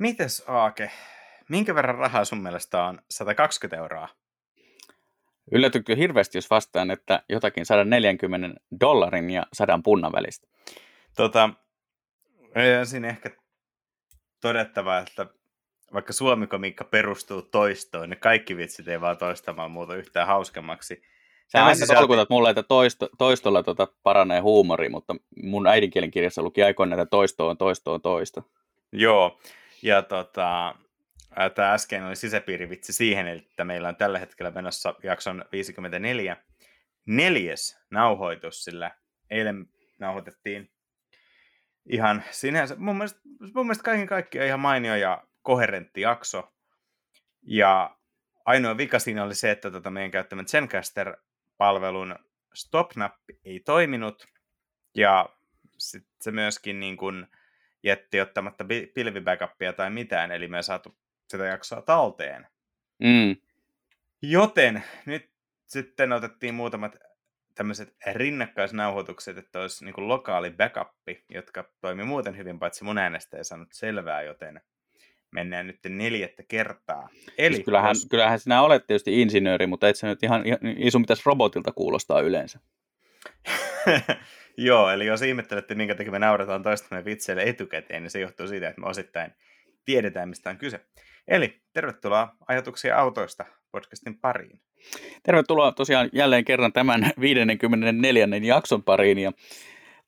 Mites Aake, minkä verran rahaa sun mielestä on 120 euroa? Yllätykö hirveästi, jos vastaan, että jotakin 140 dollarin ja 100 punnan välistä? Tota, siinä ehkä todettava, että vaikka suomikomiikka perustuu toistoon, niin kaikki vitsit ei vaan toistamaan muuta yhtään hauskemmaksi. Sä aina sisälti... tolkutat mulle, että toisto, toistolla tota paranee huumori, mutta mun äidinkielen kirjassa luki aikoina, että toisto on toisto on toisto. Joo, ja tota, tämä äsken oli sisäpiirivitsi siihen, että meillä on tällä hetkellä menossa jakson 54 neljäs nauhoitus, sillä eilen nauhoitettiin ihan sinänsä, mun mielestä, mun mielestä kaiken kaikkiaan ihan mainio ja koherentti jakso. Ja ainoa vika siinä oli se, että tota meidän käyttämän Zencaster-palvelun stop-nappi ei toiminut. Ja sitten se myöskin niin kun jätti ottamatta pilvibackupia tai mitään, eli me ei saatu sitä jaksoa talteen. Mm. Joten nyt sitten otettiin muutamat tämmöiset rinnakkaisnauhoitukset, että olisi niin lokaali backup, jotka toimi muuten hyvin, paitsi mun äänestä ei saanut selvää, joten mennään nyt neljättä kertaa. Eli siis kyllähän, jos... kyllähän sinä olet tietysti insinööri, mutta et sä nyt ihan, iso mitäs robotilta kuulostaa yleensä. Joo, eli jos ihmettelette, minkä takia me naurataan toistamme vitseille etukäteen, niin se johtuu siitä, että me osittain tiedetään, mistä on kyse. Eli tervetuloa ajatuksia autoista podcastin pariin. Tervetuloa tosiaan jälleen kerran tämän 54. jakson pariin. Ja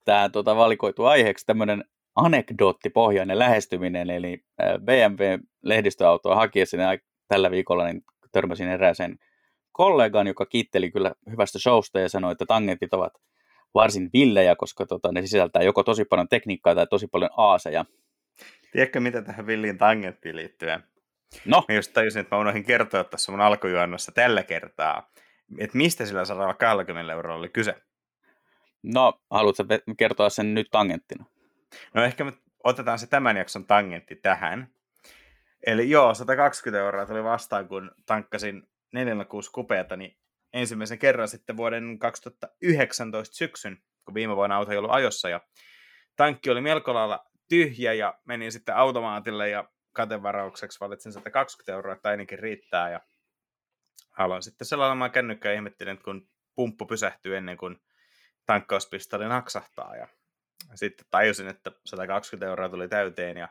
tämä tota, valikoitu aiheeksi tämmöinen anekdoottipohjainen lähestyminen, eli BMW-lehdistöautoa hakiessani tällä viikolla niin törmäsin erääseen kollegaan, joka kiitteli kyllä hyvästä showsta ja sanoi, että tangentit ovat varsin villejä, koska tota, ne sisältää joko tosi paljon tekniikkaa tai tosi paljon aaseja. Tiedätkö, mitä tähän villiin tangenttiin liittyy? No. Mä just tajusin, että mä unohdin kertoa tässä mun alkujuonnossa tällä kertaa, että mistä sillä 120 eurolla oli kyse. No, haluatko kertoa sen nyt tangenttina? No ehkä me otetaan se tämän jakson tangentti tähän. Eli joo, 120 euroa tuli vastaan, kun tankkasin 406 kupeata, niin ensimmäisen kerran sitten vuoden 2019 syksyn, kun viime vuonna auto ei ollut ajossa, ja tankki oli melko lailla tyhjä, ja menin sitten automaatille, ja katevaraukseksi valitsin 120 euroa, että ainakin riittää, ja aloin sitten selailemaan kännykkää ja ihmettelin, että kun pumppu pysähtyy ennen kuin tankkauspistoli naksahtaa, ja sitten tajusin, että 120 euroa tuli täyteen ja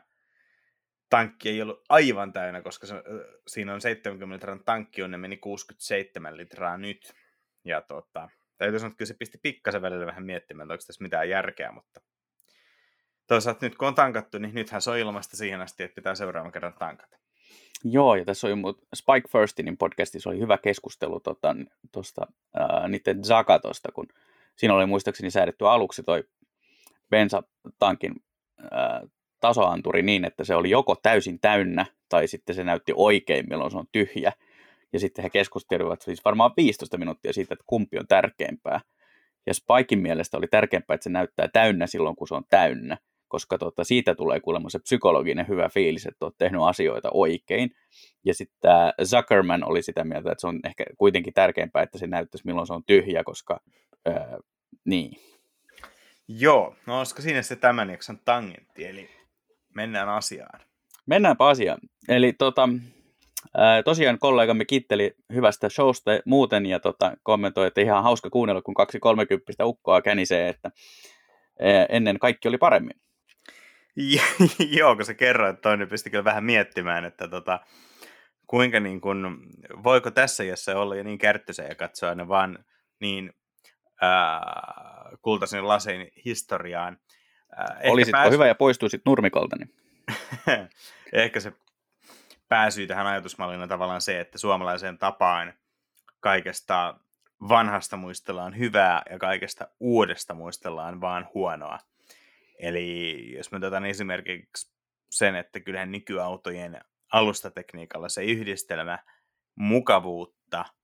tankki ei ollut aivan täynnä, koska se, siinä on 70 litran tankki, ne meni 67 litraa nyt. Ja tota, täytyy sanoa, että kyllä se pisti pikkasen välillä vähän miettimään, että onko tässä mitään järkeä, mutta toisaalta nyt kun on tankattu, niin nythän se on ilmasta siihen asti, että pitää seuraavan kerran tankata. Joo, ja tässä oli Spike Firstinin podcastissa oli hyvä keskustelu tuosta tota, niiden Zakatosta, kun siinä oli muistaakseni säädetty aluksi toi bensatankin ää, tasoanturi niin, että se oli joko täysin täynnä tai sitten se näytti oikein, milloin se on tyhjä. Ja sitten he keskustelivat siis varmaan 15 minuuttia siitä, että kumpi on tärkeämpää. Ja Spikein mielestä oli tärkeämpää, että se näyttää täynnä silloin, kun se on täynnä, koska tuota, siitä tulee kuulemma se psykologinen hyvä fiilis, että olet tehnyt asioita oikein. Ja sitten Zuckerman oli sitä mieltä, että se on ehkä kuitenkin tärkeämpää, että se näyttäisi milloin se on tyhjä, koska ää, niin, Joo, no olisiko siinä se tämän jakson tangentti, eli mennään asiaan. Mennäänpä asiaan. Eli tota, tosiaan kollegamme kiitteli hyvästä showsta muuten ja tota, kommentoi, että ihan hauska kuunnella, kun kaksi kolmekymppistä ukkoa känisee, että ennen kaikki oli paremmin. Joo, kun se kerroit, että toinen pisti kyllä vähän miettimään, että tota, kuinka niin kun, voiko tässä jossa olla jo niin kärttöisiä ja katsoa ne vaan niin ää, kultaisen lasin historiaan. Ää, Olisitko pääsy... hyvä ja poistuisit nurmikolta? Niin... ehkä se pääsy tähän ajatusmallina tavallaan se, että suomalaiseen tapaan kaikesta vanhasta muistellaan hyvää ja kaikesta uudesta muistellaan vaan huonoa. Eli jos me otetaan esimerkiksi sen, että kyllähän nykyautojen alustatekniikalla se yhdistelmä mukavuutta –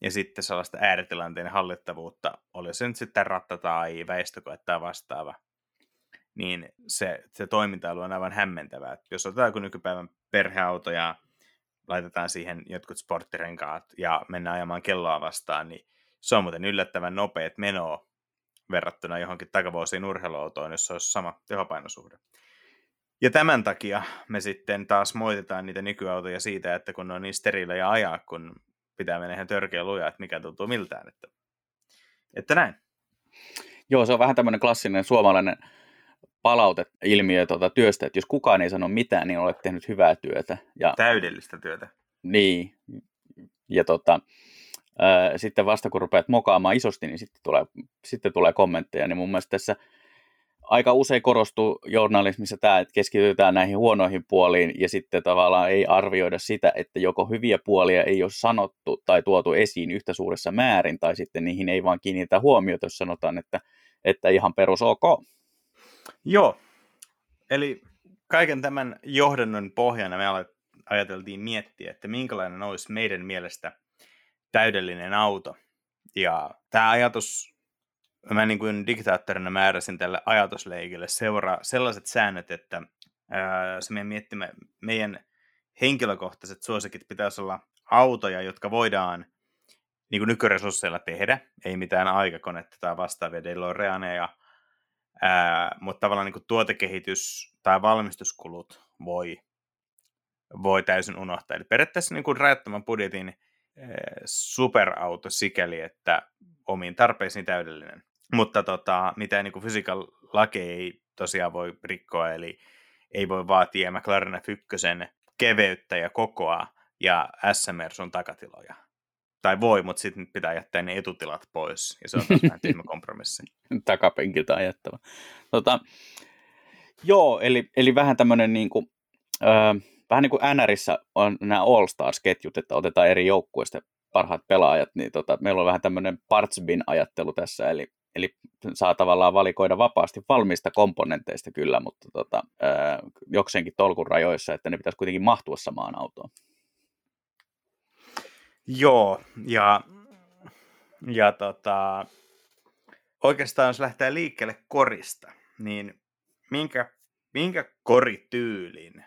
ja sitten sellaista ääritilanteen hallittavuutta, oli se nyt sitten ratta tai väistökoe tai vastaava, niin se, se toiminta on aivan hämmentävää. Jos otetaan kun nykypäivän perheauto ja laitetaan siihen jotkut sporttirenkaat ja mennään ajamaan kelloa vastaan, niin se on muuten yllättävän nopeat menoa verrattuna johonkin takavuosiin urheiluautoon, jossa olisi sama tehopainosuhde. Ja tämän takia me sitten taas moitetaan niitä nykyautoja siitä, että kun ne on niin steriilejä ajaa, kun pitää mennä ihan törkeä lujaa, että mikä tuntuu miltään. Että, että näin. Joo, se on vähän tämmöinen klassinen suomalainen palauteilmiö tuota työstä, että jos kukaan ei sano mitään, niin olet tehnyt hyvää työtä. Ja, Täydellistä työtä. Niin, ja tota, ää, sitten vasta kun rupeat mokaamaan isosti, niin sitten tulee, sitten tulee kommentteja, niin mun mielestä tässä aika usein korostuu journalismissa tämä, että keskitytään näihin huonoihin puoliin ja sitten tavallaan ei arvioida sitä, että joko hyviä puolia ei ole sanottu tai tuotu esiin yhtä suuressa määrin tai sitten niihin ei vaan kiinnitä huomiota, jos sanotaan, että, että ihan perus ok. Joo, eli kaiken tämän johdannon pohjana me ajateltiin miettiä, että minkälainen olisi meidän mielestä täydellinen auto. Ja tämä ajatus mä niin kuin diktaattorina määräsin tälle ajatusleikille seuraa sellaiset säännöt, että ää, se meidän miettimä, meidän henkilökohtaiset suosikit pitäisi olla autoja, jotka voidaan niin kuin nykyresursseilla tehdä, ei mitään aikakonetta tai vastaavia DeLoreaneja, ää, mutta tavallaan niin tuotekehitys tai valmistuskulut voi, voi täysin unohtaa. Eli periaatteessa niin rajattoman budjetin superauto sikäli, että omiin tarpeisiin täydellinen. Mutta tota, mitään niin fysiikan lake ei tosiaan voi rikkoa, eli ei voi vaatia McLaren Fykkösen keveyttä ja kokoa ja SMR sun takatiloja. Tai voi, mutta sitten pitää jättää ne etutilat pois, ja se on taas vähän tyhmä kompromissi. Takapenkiltä ajettava. Tota, joo, eli, eli vähän tämmöinen niin kuin, öö, vähän niin kuin NRissä on nämä All-Stars-ketjut, että otetaan eri joukkueista parhaat pelaajat, niin tota, meillä on vähän tämmöinen parts bin ajattelu tässä, eli Eli saa tavallaan valikoida vapaasti valmiista komponenteista kyllä, mutta tota, ää, jokseenkin tolkun rajoissa, että ne pitäisi kuitenkin mahtua samaan autoon. Joo, ja, ja tota, oikeastaan jos lähtee liikkeelle korista, niin minkä, minkä korityylin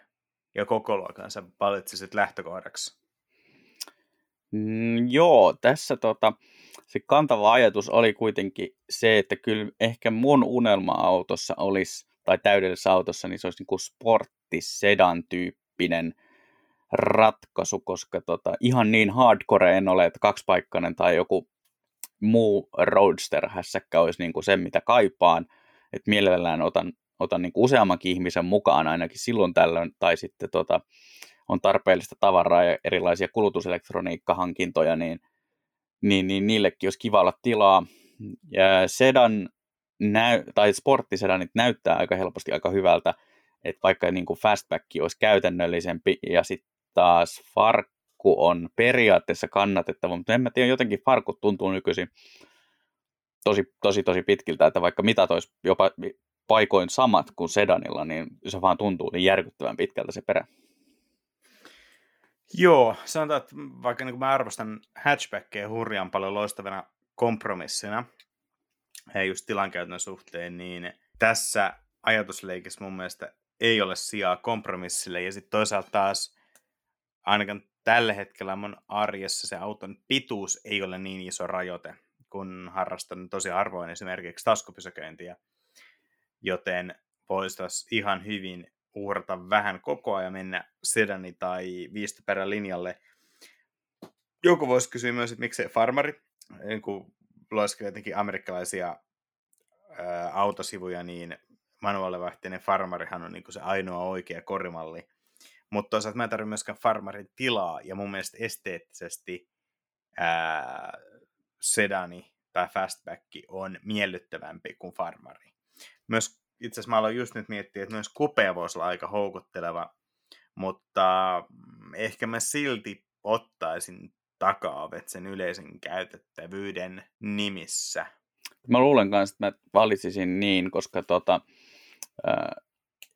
ja kokoluokan sä valitsisit lähtökohdaksi? Mm, joo, tässä tota, se kantava ajatus oli kuitenkin se, että kyllä ehkä mun unelma-autossa olisi, tai täydellisessä autossa, niin se olisi niin sporttisedan tyyppinen ratkaisu, koska tota, ihan niin hardcore en ole, että kaksipaikkainen tai joku muu roadster-hässäkkä olisi niin kuin se, mitä kaipaan. Että mielellään otan, otan niin kuin useammankin ihmisen mukaan ainakin silloin tällöin, tai sitten tota, on tarpeellista tavaraa ja erilaisia kulutuselektroniikkahankintoja, niin niin, niin niillekin olisi kiva olla tilaa. Ja sedan näy, tai sporttisedanit näyttää aika helposti aika hyvältä, että vaikka niin kuin fastback olisi käytännöllisempi ja sitten taas farkku on periaatteessa kannatettava, mutta en mä tiedä, jotenkin farkut tuntuu nykyisin tosi, tosi, tosi pitkiltä, että vaikka mitä olisi jopa paikoin samat kuin sedanilla, niin se vaan tuntuu niin järkyttävän pitkältä se perä. Joo, sanotaan, että vaikka niin mä arvostan hatchbackia hurjan paljon loistavana kompromissina, ja just tilankäytön suhteen, niin tässä ajatusleikissä mun mielestä ei ole sijaa kompromissille, ja sitten toisaalta taas ainakaan tällä hetkellä mun arjessa se auton pituus ei ole niin iso rajoite, kun harrastan tosi harvoin esimerkiksi taskupysäköintiä, joten voisi ihan hyvin uhrata vähän kokoa ja mennä sedani tai viistoperän linjalle. Joku voisi kysyä myös, että miksei farmari, kun lueskelee jotenkin amerikkalaisia autosivuja, niin manuaalivahteinen farmarihan on niin se ainoa oikea korimalli. Mutta toisaalta mä en tarvitse myöskään farmarin tilaa, ja mun mielestä esteettisesti ää, sedani tai fastback on miellyttävämpi kuin farmari. Myös itse asiassa mä aloin just nyt miettiä, että myös kupea voisi olla aika houkutteleva, mutta mm, ehkä mä silti ottaisin takaa sen yleisen käytettävyyden nimissä. Mä luulen kanssa, että mä valitsisin niin, koska tota, ää,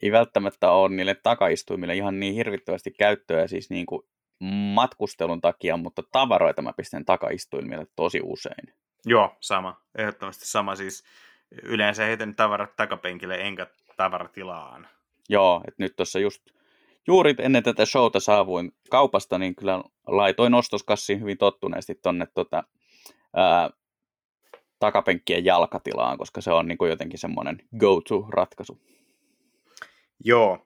ei välttämättä ole niille takaistuimille ihan niin hirvittävästi käyttöä siis niin kuin matkustelun takia, mutta tavaroita mä pistän takaistuimille tosi usein. Joo, sama. Ehdottomasti sama. Siis yleensä heitän tavarat takapenkille enkä tavaratilaan. Joo, että nyt tuossa just juuri ennen tätä showta saavuin kaupasta, niin kyllä laitoin ostoskassin hyvin tottuneesti tonne tota, ää, takapenkkien jalkatilaan, koska se on niin kuin jotenkin semmoinen go-to-ratkaisu. Joo,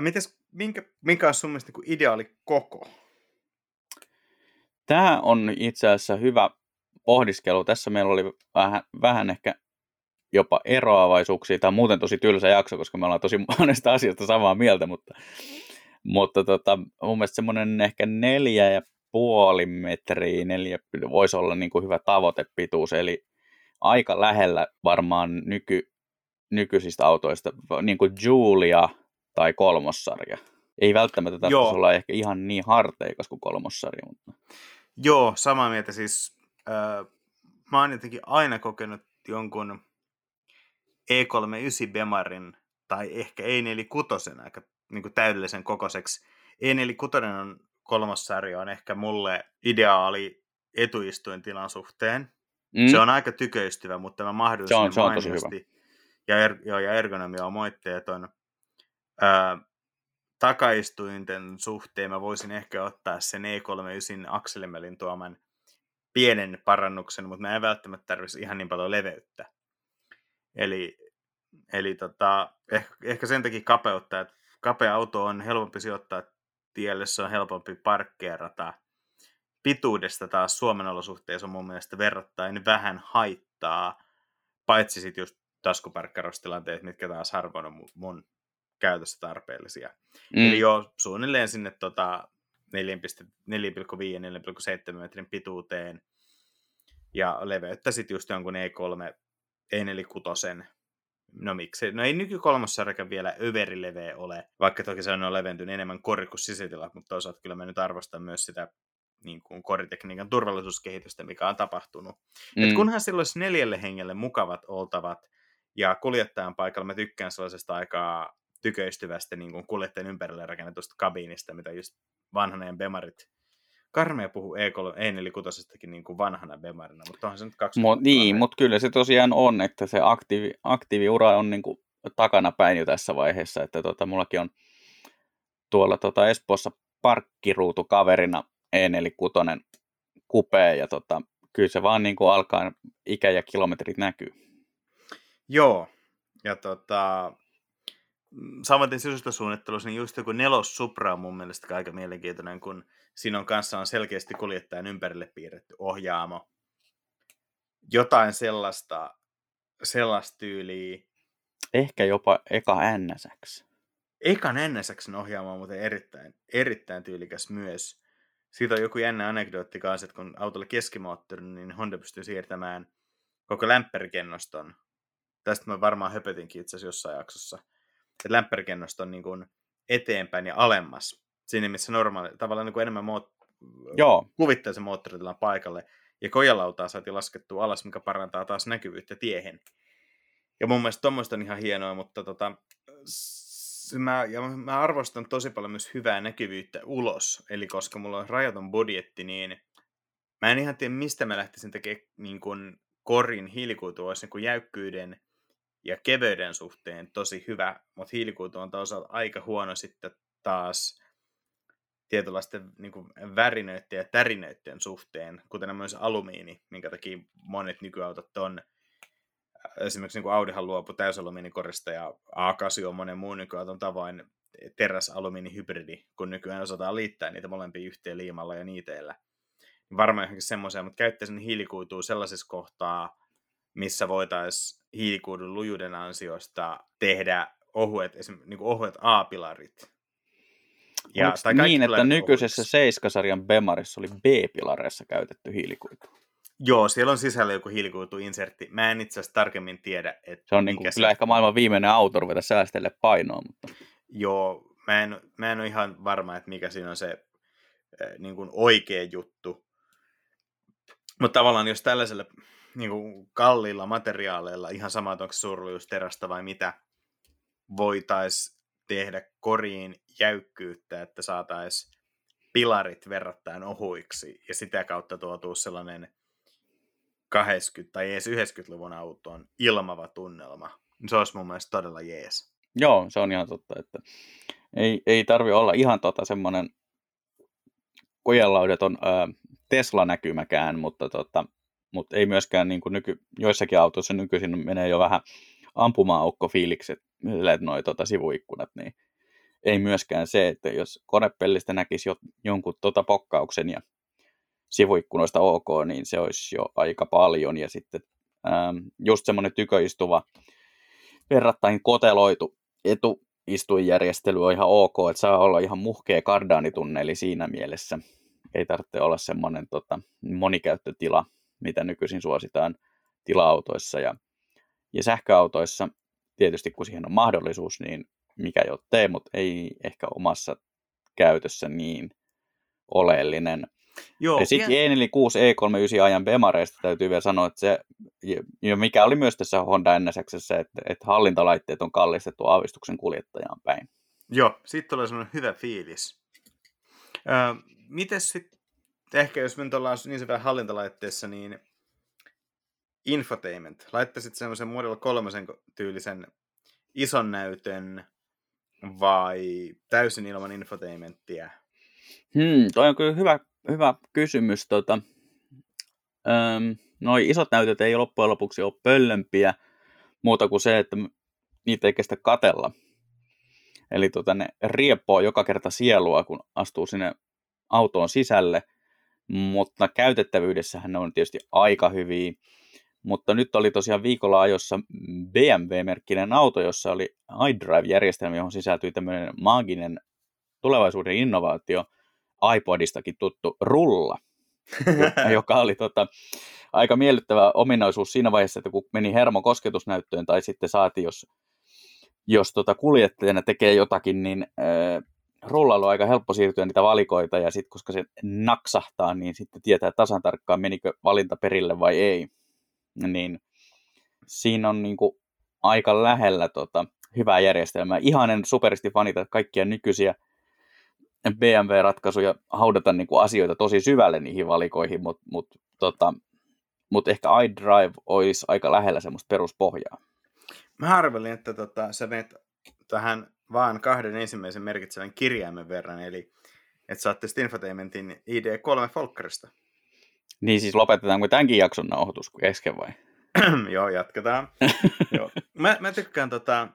Mites, minkä, minkä olisi sun mielestä niin ideaali koko? Tämä on itse asiassa hyvä pohdiskelu. Tässä meillä oli vähän, vähän ehkä jopa eroavaisuuksia. Tämä on muuten tosi tylsä jakso, koska me ollaan tosi monesta asiasta samaa mieltä, mutta, mutta tota, mun mielestä semmoinen ehkä neljä ja puoli metriä, neljä voisi olla niin kuin hyvä tavoitepituus, eli aika lähellä varmaan nyky, nykyisistä autoista, niin kuin Julia tai kolmossarja. Ei välttämättä tarvitse olla ehkä ihan niin harteikas kuin kolmossarja. Mutta... Joo, samaa mieltä siis. Äh, mä oon jotenkin aina kokenut jonkun E39 Bemarin tai ehkä E46 aika niin kuin täydellisen kokoiseksi. E46 on kolmas sarja on ehkä mulle ideaali etuistuintilan suhteen. Mm. Se on aika tyköistyvä, mutta mä mahdollisimman se on, se on tosi hyvä. Ja, er, joo, ja ergonomia on moitteeton. Öö, takaistuinten suhteen mä voisin ehkä ottaa sen E39 akselimelin tuoman pienen parannuksen, mutta mä en välttämättä tarvitsisi ihan niin paljon leveyttä. Eli, eli tota, ehkä, ehkä sen takia kapeutta, että kapea auto on helpompi sijoittaa tielle, se on helpompi parkkeerata. Pituudesta taas Suomen olosuhteissa on mun mielestä verrattain vähän haittaa, paitsi sitten just taskuparkkarustilanteet, mitkä taas harvoin on mun käytössä tarpeellisia. Mm. Eli jo suunnilleen sinne tota 4,5-4,7 metrin pituuteen ja leveyttä sitten just jonkun E3, E46 No miksi? No ei nykykolmossarjakaan vielä överileveä ole, vaikka toki se on leventynyt enemmän kori kuin sisätilat, mutta toisaalta kyllä mä nyt arvostan myös sitä niin kuin koritekniikan turvallisuuskehitystä, mikä on tapahtunut. Mm. Et kunhan sillä olisi neljälle hengelle mukavat oltavat ja kuljettajan paikalla mä tykkään sellaisesta aikaa tyköistyvästä niin kuin kuljettajan ympärille rakennetusta kabiinista, mitä just vanhaneen Bemarit Karmea puhuu E3, E46 niin kuin vanhana Bemarina, mutta onhan se nyt kaksi. Mo, niin, mutta kyllä se tosiaan on, että se aktiivi, aktiiviura on niin kuin takana päin jo tässä vaiheessa, että tota, mullakin on tuolla tota Espoossa parkkiruutu kaverina E46 kupee, ja tota, kyllä se vaan niin kuin alkaa ikä ja kilometrit näkyy. Joo, ja tota, samaten sisustasuunnittelussa, niin just joku nelos Supra on mun mielestä aika mielenkiintoinen, kun siinä on kanssa on selkeästi kuljettajan ympärille piirretty ohjaamo. Jotain sellaista, sellaista tyyliä. Ehkä jopa eka NSX. Ekan NSX ohjaamo on muuten erittäin, erittäin tyylikäs myös. Siitä on joku jännä anekdootti kanssa, että kun autolla keskimoottori, niin Honda pystyy siirtämään koko lämpörikennoston. Tästä mä varmaan höpötinkin itse asiassa jossain jaksossa että lämpörikennoston niin kuin eteenpäin ja alemmas. Siinä missä normaali, tavallaan niin kuin enemmän moot, Joo. kuvittaa se moottoritilan paikalle. Ja kojalautaa saatiin laskettua alas, mikä parantaa taas näkyvyyttä tiehen. Ja mun mielestä tuommoista on ihan hienoa, mutta tota, mä, ja mä arvostan tosi paljon myös hyvää näkyvyyttä ulos. Eli koska mulla on rajaton budjetti, niin mä en ihan tiedä, mistä mä lähtisin tekemään niin kuin korin hiilikuitu olisi niin jäykkyyden ja keveyden suhteen tosi hyvä, mutta hiilikuitu on toisaalta aika huono sitten taas tietynlaisten niin kuin värinöiden ja tärinöiden suhteen, kuten myös alumiini, minkä takia monet nykyautot on. Esimerkiksi niin kuin Audihan luopui täysalumiinikorista ja A8 on monen muun nykyauton tavoin teräs-alumiinihybridi, kun nykyään osataan liittää niitä molempia yhteen liimalla ja niiteillä. Varmaan johonkin semmoisia, mutta käyttäisin hiilikuitua sellaisessa kohtaa, missä voitaisiin hiilikuidun lujuuden ansiosta tehdä ohuet, esimerkiksi niin ohuet A-pilarit. Ja, tai niin, että nykyisessä Seiskasarjan Bemarissa oli B-pilareissa käytetty hiilikuitu? Joo, siellä on sisällä joku hiilikuituinsertti. Mä en itse asiassa tarkemmin tiedä, että Se on niin kuin, kyllä se... ehkä maailman viimeinen auto ruveta säästelle painoa, mutta... Joo, mä en, mä en ole ihan varma, että mikä siinä on se äh, niin kuin oikea juttu. Mutta tavallaan jos tällaiselle niin kuin kalliilla materiaaleilla, ihan sama, onko se terästä vai mitä, voitaisiin tehdä koriin jäykkyyttä, että saataisiin pilarit verrattain ohuiksi ja sitä kautta tuotuu sellainen 80- tai edes 90-luvun autoon ilmava tunnelma. Se olisi mun mielestä todella jees. Joo, se on ihan totta, että ei, ei tarvi olla ihan tota semmoinen kojelaudeton Tesla-näkymäkään, mutta tota, mutta ei myöskään niin kuin nyky, joissakin autoissa nykyisin menee jo vähän ampuma-aukko fiilikset, noin tota, sivuikkunat, niin ei myöskään se, että jos konepellistä näkisi jo, jonkun tota pokkauksen ja sivuikkunoista ok, niin se olisi jo aika paljon. Ja sitten ähm, just semmoinen tyköistuva, verrattain koteloitu etuistuinjärjestely on ihan ok, että saa olla ihan muhkea kardaanitunneli siinä mielessä. Ei tarvitse olla semmoinen tota, monikäyttötila, mitä nykyisin suositaan tila-autoissa ja, ja sähköautoissa. Tietysti kun siihen on mahdollisuus, niin mikä jo tee, mutta ei ehkä omassa käytössä niin oleellinen. Joo, ja sitten ja... Eneli 6 E39 ajan Bemareista täytyy vielä sanoa, että se, ja mikä oli myös tässä Honda NSXssä, että, että hallintalaitteet on kallistettu aavistuksen kuljettajaan päin. Joo, sitten tulee semmoinen hyvä fiilis. Öö, mites sitten, ehkä jos me nyt ollaan niin se hallintalaitteessa, niin infotainment. Laittaisit semmoisen Model 3 tyylisen ison näytön vai täysin ilman infotainmenttia? Hmm, toi on kyllä hyvä, hyvä kysymys. Tota, öm, noi isot näytöt ei loppujen lopuksi ole pöllömpiä muuta kuin se, että niitä ei kestä katella. Eli tota, ne riepoo joka kerta sielua, kun astuu sinne autoon sisälle, mutta käytettävyydessähän ne on tietysti aika hyviä. Mutta nyt oli tosiaan viikolla ajossa BMW-merkkinen auto, jossa oli iDrive-järjestelmä, johon sisältyi tämmöinen maaginen tulevaisuuden innovaatio, iPodistakin tuttu rulla, joka oli tota, aika miellyttävä ominaisuus siinä vaiheessa, että kun meni hermokosketusnäyttöön tai sitten saatiin, jos, jos tota kuljettajana tekee jotakin, niin äh, rullailu on aika helppo siirtyä niitä valikoita ja sitten koska se naksahtaa, niin sitten tietää tasan tarkkaan menikö valinta perille vai ei niin siinä on niin kuin aika lähellä tota, hyvää järjestelmää. Ihan en superisti fanita kaikkia nykyisiä BMW-ratkaisuja haudata niin kuin asioita tosi syvälle niihin valikoihin, mutta mut, tota, mut ehkä iDrive olisi aika lähellä semmoista peruspohjaa. Mä arvelin, että tota, sä menet tähän vaan kahden ensimmäisen merkitsevän kirjaimen verran, eli että saatte Infotainmentin ID3 Folkkerista. Niin siis lopetetaanko tämänkin jakson nauhoitus kesken vai? Joo, jatketaan. Joo. Mä, mä tykkään tota,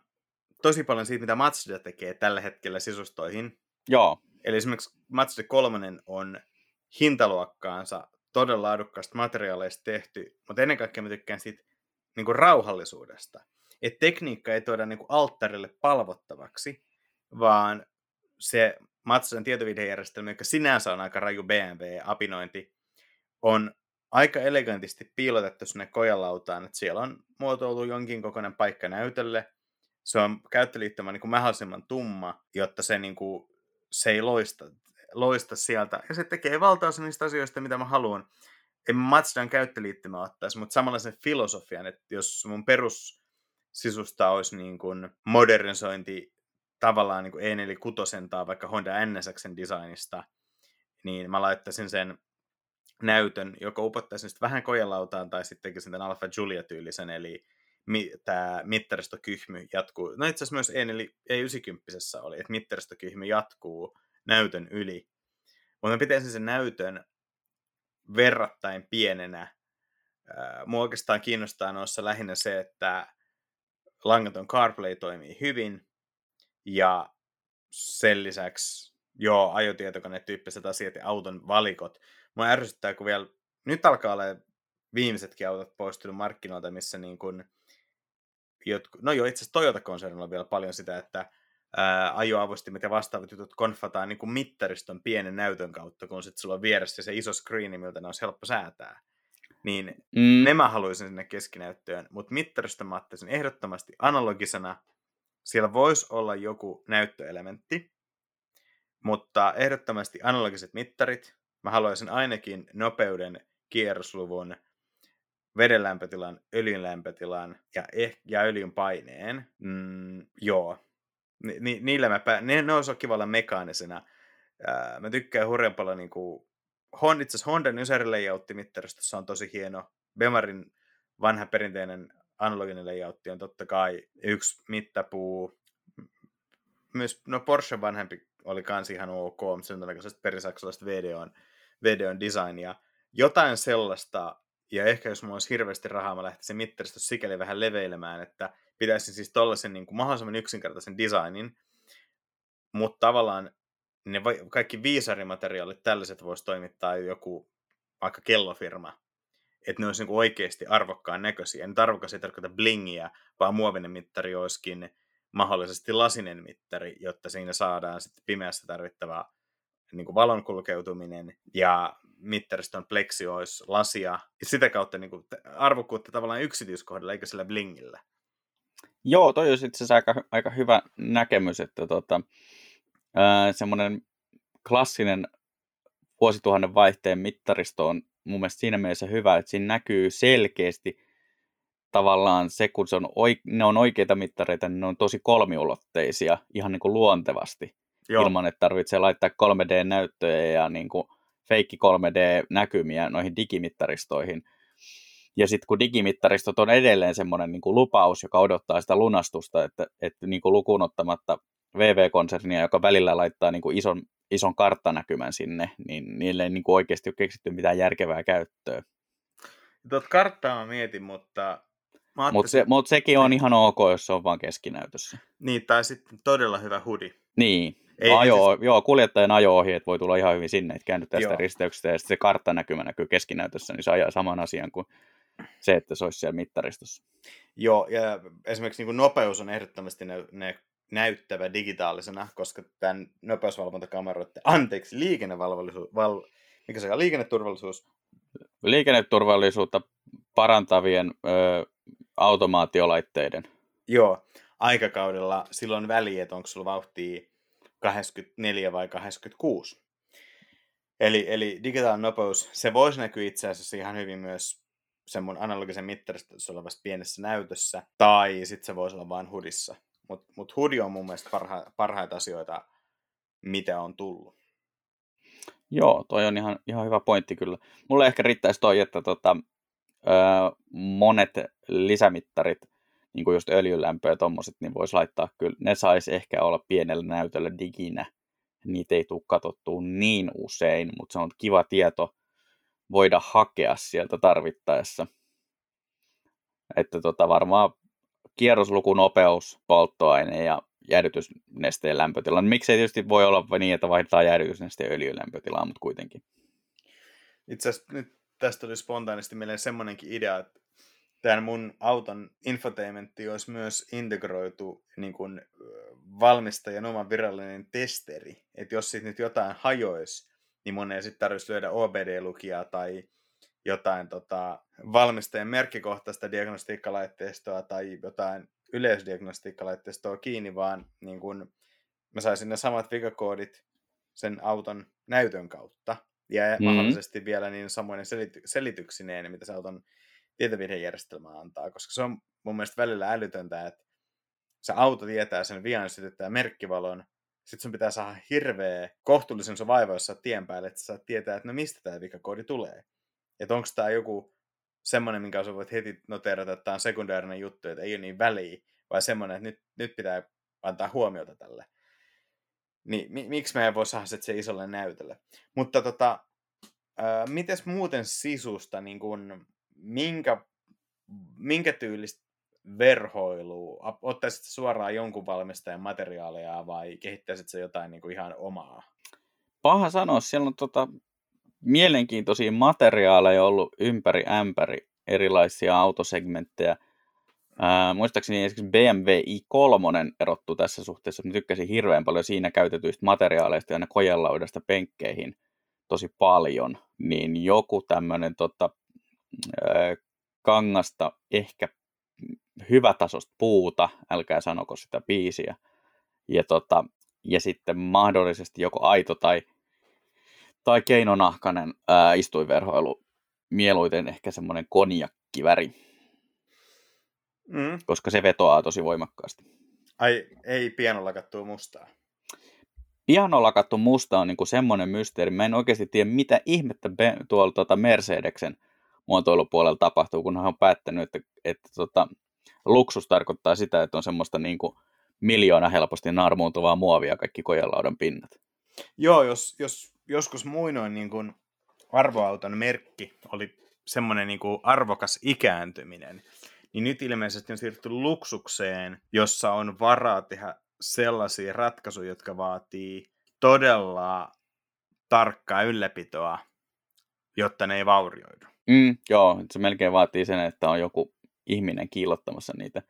tosi paljon siitä, mitä Mazda tekee tällä hetkellä sisustoihin. Joo. Eli esimerkiksi Mazda 3 on hintaluokkaansa todella laadukkaasta materiaaleista tehty, mutta ennen kaikkea mä tykkään siitä niin kuin rauhallisuudesta. Että tekniikka ei tuoda niin kuin alttarille palvottavaksi, vaan se Mazdan tietovideojärjestelmä, joka sinänsä on aika raju BMW-apinointi, on aika elegantisti piilotettu sinne kojalautaan, että siellä on muotoiltu jonkin kokoinen paikka näytölle. Se on käyttöliittymä niin kuin mahdollisimman tumma, jotta se, niin kuin, se ei loista, loista sieltä. Ja se tekee valtaosa niistä asioista, mitä mä haluan. En Mazdan käyttöliittymä ottaisi, mutta samalla sen filosofian, että jos mun perus sisusta olisi niin kuin modernisointi tavallaan niin kuin E46 tai vaikka Honda NSXn designista, niin mä laittaisin sen näytön, joka upottaisi vähän kojelautaan tai sitten tekisin tämän Alpha Julia-tyylisen, eli mi, tämä mittaristokyhmy jatkuu. No itse asiassa myös E, eli E90 oli, että mittaristokyhmy jatkuu näytön yli. Mutta mä pitäisin sen näytön verrattain pienenä. Mua oikeastaan kiinnostaa noissa lähinnä se, että langaton CarPlay toimii hyvin, ja sen lisäksi joo, ajotietokone-tyyppiset asiat ja auton valikot Mua ärsyttää, kun vielä nyt alkaa olla viimeisetkin autot poistunut markkinoilta, missä niin kuin, jotku, no joo, itse asiassa Toyota-konsernilla on vielä paljon sitä, että ajoavustimet ja vastaavat jutut konfataan niin kuin mittariston pienen näytön kautta, kun sitten sulla on vieressä se iso screeni, miltä ne olisi helppo säätää. Niin mm. ne mä haluaisin sinne keskinäyttöön, mutta mittariston mä ehdottomasti analogisena. Siellä voisi olla joku näyttöelementti, mutta ehdottomasti analogiset mittarit, Mä haluaisin ainakin nopeuden, kierrosluvun, veden lämpötilan, öljyn lämpötilan ja, eh- ja öljyn paineen. Mm, joo. Ni- ni- niillä mä pää- ne, ne olisi kiva olla mekaanisena. Ää, mä tykkään hurjan paljon niin Honda, itse asiassa Hondan User Layout-mittaristossa on tosi hieno. Bemarin vanha perinteinen analoginen layoutti on totta kai yksi mittapuu. Myös, no Porsche vanhempi oli kans ihan ok, mutta se on perisaksalaista VDOn videon designia, jotain sellaista, ja ehkä jos mulla olisi hirveästi rahaa, mä lähtisin mittarista sikäli vähän leveilemään, että pitäisin siis tollaisen niin kuin mahdollisimman yksinkertaisen designin, mutta tavallaan ne vai, kaikki viisarimateriaalit, tällaiset voisi toimittaa joku vaikka kellofirma, että ne olisi niin oikeasti arvokkaan näköisiä. En arvokas ei tarkoita blingiä, vaan muovinen mittari olisikin mahdollisesti lasinen mittari, jotta siinä saadaan sitten pimeässä tarvittavaa niin kuin valon kulkeutuminen ja mittariston pleksi olisi lasia. Ja sitä kautta niin kuin, arvokkuutta tavallaan yksityiskohdalla, eikä sillä blingillä. Joo, toi olisi itse asiassa aika, aika hyvä näkemys, että tota, semmoinen klassinen vuosituhannen vaihteen mittaristo on mun mielestä siinä mielessä hyvä, että siinä näkyy selkeästi tavallaan se, kun se on, ne on oikeita mittareita, niin ne on tosi kolmiulotteisia ihan niin kuin luontevasti, Joo. ilman että tarvitsee laittaa 3D-näyttöjä ja niin kuin feikki 3D-näkymiä noihin digimittaristoihin. Ja sitten kun digimittaristot on edelleen semmoinen niin kuin lupaus, joka odottaa sitä lunastusta, että, että niin kuin lukuun ottamatta VV-konsernia, joka välillä laittaa niin kuin ison, ison karttanäkymän sinne, niin niille ei niin kuin oikeasti ole keksitty mitään järkevää käyttöä. Tuota karttaa mä mietin, mutta... Mutta se, mut sekin on ihan ok, jos se on vain keskinäytössä. Niin, tai sitten todella hyvä hudi. Niin, ei, ajo, siis... joo, kuljettajan ajo-ohjeet voi tulla ihan hyvin sinne, että käännyt tästä risteyksestä ja sitten se karttanäkymä näkyy keskinäytössä, niin se ajaa saman asian kuin se, että se olisi siellä mittaristossa. Joo, ja esimerkiksi niin kuin nopeus on ehdottomasti ne, ne näyttävä digitaalisena, koska tämän nopeusvalvontakameroiden, anteeksi, liikennevalvollisuus, val, mikä se on, liikenneturvallisuus? Liikenneturvallisuutta parantavien ö, automaatiolaitteiden. Joo, aikakaudella silloin väliä, että onko sulla vauhtia 84 vai 86. Eli, eli digitaalinen nopeus, se voisi näkyä itse asiassa ihan hyvin myös semmoinen analogisen mittaristossa olevassa pienessä näytössä, tai sitten se voisi olla vain hudissa. Mutta mut hudi on mun mielestä parha, parhaita asioita, mitä on tullut. Joo, toi on ihan, ihan hyvä pointti kyllä. Mulle ehkä riittäisi toi, että tota, ö, monet lisämittarit, niin kuin just öljylämpö ja tommoset, niin voisi laittaa kyllä, ne saisi ehkä olla pienellä näytöllä diginä. Niitä ei tule katsottua niin usein, mutta se on kiva tieto voida hakea sieltä tarvittaessa. Että tota, varmaan kierroslukunopeus, polttoaine ja jäädytysnesteen lämpötila. Miksei tietysti voi olla niin, että vaihdetaan jäädytysnesteen öljylämpötilaa, mutta kuitenkin. Itse asiassa nyt tästä tuli spontaanisti mieleen semmoinenkin idea, että tämän mun auton infotainmentti olisi myös integroitu niin kuin valmistajan oman virallinen testeri. Että jos sitten nyt jotain hajoisi, niin mun ei sitten tarvitsisi lyödä OBD-lukijaa tai jotain tota, valmistajan merkkikohtaista diagnostiikkalaitteistoa tai jotain yleisdiagnostiikkalaitteistoa kiinni, vaan niin kun mä saisin ne samat vikakoodit sen auton näytön kautta. Ja mm-hmm. mahdollisesti vielä niin samoinen selity- selityksineen, mitä se auton tietovirhejärjestelmä antaa, koska se on mun mielestä välillä älytöntä, että se auto tietää sen vian, sytyttää merkkivalon, sitten sun pitää saada hirveä kohtuullisen sun vaiva, jos tien päälle, että sä tietää, että no mistä tämä vikakoodi tulee. Että onko tämä joku semmoinen, minkä sä voit heti noterata, että tämä on sekundäärinen juttu, että ei ole niin väliä, vai semmoinen, että nyt, nyt pitää antaa huomiota tälle. Niin mi, miksi me ei voi saada se isolle näytölle? Mutta tota, ää, mites muuten sisusta, niin kun, minkä, minkä tyylistä verhoilua? Ottaisit suoraan jonkun valmistajan materiaaleja vai kehittäisit se jotain niin kuin ihan omaa? Paha sanoa, siellä on tota, mielenkiintoisia materiaaleja ollut ympäri ämpäri erilaisia autosegmenttejä. Ää, muistaakseni esimerkiksi BMW i3 erottuu tässä suhteessa. Mä tykkäsin hirveän paljon siinä käytetyistä materiaaleista ja ne kojelaudasta penkkeihin tosi paljon. Niin joku tämmöinen tota, kangasta, ehkä hyvätasosta puuta, älkää sanoko sitä biisiä. Ja, tota, ja sitten mahdollisesti joko aito tai tai keinonahkainen ää, istuinverhoilu, mieluiten ehkä semmoinen konjakkiväri, mm. koska se vetoaa tosi voimakkaasti. Ai, ei pianolakattua mustaa? Pianolakattu musta on niinku semmoinen mysteeri. Mä en oikeasti tiedä, mitä ihmettä be, tuolla tota Mercedeksen muotoilupuolella tapahtuu, kun hän on päättänyt, että, että tota, luksus tarkoittaa sitä, että on semmoista niinku miljoona helposti narmuuntuvaa muovia kaikki kojelaudan pinnat. Joo, jos, jos joskus muinoin niin kuin arvoauton merkki oli semmoinen niin kuin arvokas ikääntyminen, niin nyt ilmeisesti on siirtynyt luksukseen, jossa on varaa tehdä sellaisia ratkaisuja, jotka vaatii todella tarkkaa ylläpitoa, jotta ne ei vaurioidu. Mm, joo, se melkein vaatii sen, että on joku ihminen kiillottamassa niitä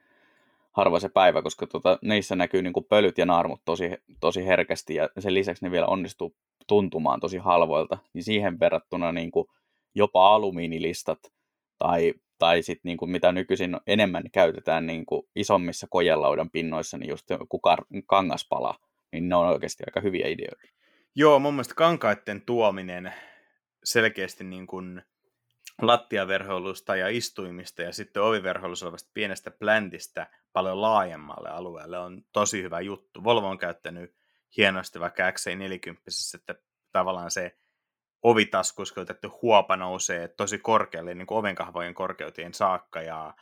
harva se päivä, koska tota, niissä näkyy niin kuin pölyt ja naarmut tosi, tosi herkästi ja sen lisäksi ne vielä onnistuu tuntumaan tosi halvoilta, niin siihen verrattuna niin kuin jopa alumiinilistat tai, tai sit niin kuin mitä nykyisin enemmän käytetään niin kuin isommissa kojelaudan pinnoissa, niin just joku kar- kangaspala, niin ne on oikeasti aika hyviä ideoita. Joo, mun mielestä kankaiden tuominen selkeästi niin kuin lattiaverhoilusta ja istuimista ja sitten oviverhoilusta olevasta pienestä pläntistä paljon laajemmalle alueelle on tosi hyvä juttu. Volvo on käyttänyt hienosti vaikka XC40, että tavallaan se ovitaskussa otettu huopa nousee tosi korkealle niin kuin ovenkahvojen korkeuteen saakka ja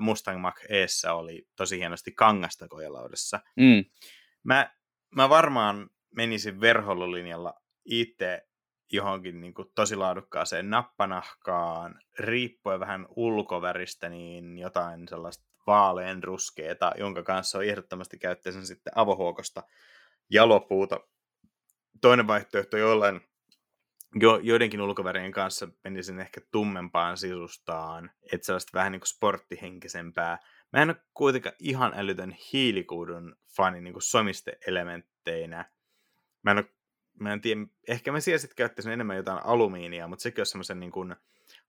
Mustang Mach Eessä oli tosi hienosti kangasta kojelaudessa. Mm. Mä, mä varmaan menisin verhoilulinjalla itse johonkin niin kuin tosi laadukkaaseen nappanahkaan, riippuen vähän ulkoväristä, niin jotain sellaista vaalean ruskeeta, jonka kanssa on ehdottomasti käyttäisin sitten avohuokosta jalopuuta. Toinen vaihtoehto jollain jo, joidenkin ulkovärien kanssa menisin ehkä tummempaan sisustaan, että sellaista vähän niin kuin sporttihenkisempää. Mä en ole kuitenkaan ihan älytön hiilikuudun fani niin kuin somiste-elementteinä. Mä en ole mä en tiedä, ehkä mä siellä sitten käyttäisin enemmän jotain alumiinia, mutta sekin on semmoisen niin kuin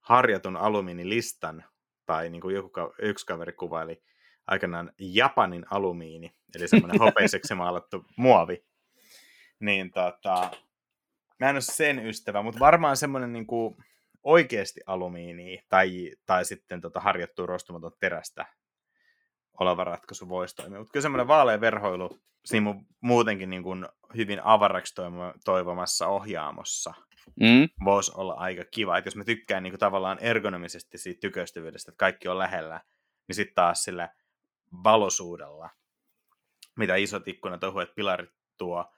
harjatun alumiinilistan, tai niin kuin joku, yksi kaveri kuvaili aikanaan Japanin alumiini, eli semmoinen hopeiseksi maalattu muovi. Niin tota, mä en ole sen ystävä, mutta varmaan semmoinen niin kuin oikeasti alumiini tai, tai sitten tota harjattua rostumaton terästä oleva ratkaisu voisi toimia. Mutta kyllä semmoinen vaalea verhoilu siinä muutenkin niin kuin hyvin avaraksi toivomassa ohjaamossa mm. voisi olla aika kiva. Että jos mä tykkään niin kuin tavallaan ergonomisesti siitä tyköstyvyydestä, että kaikki on lähellä, niin sitten taas sillä valosuudella, mitä isot ikkunat, ohuet pilarit tuo,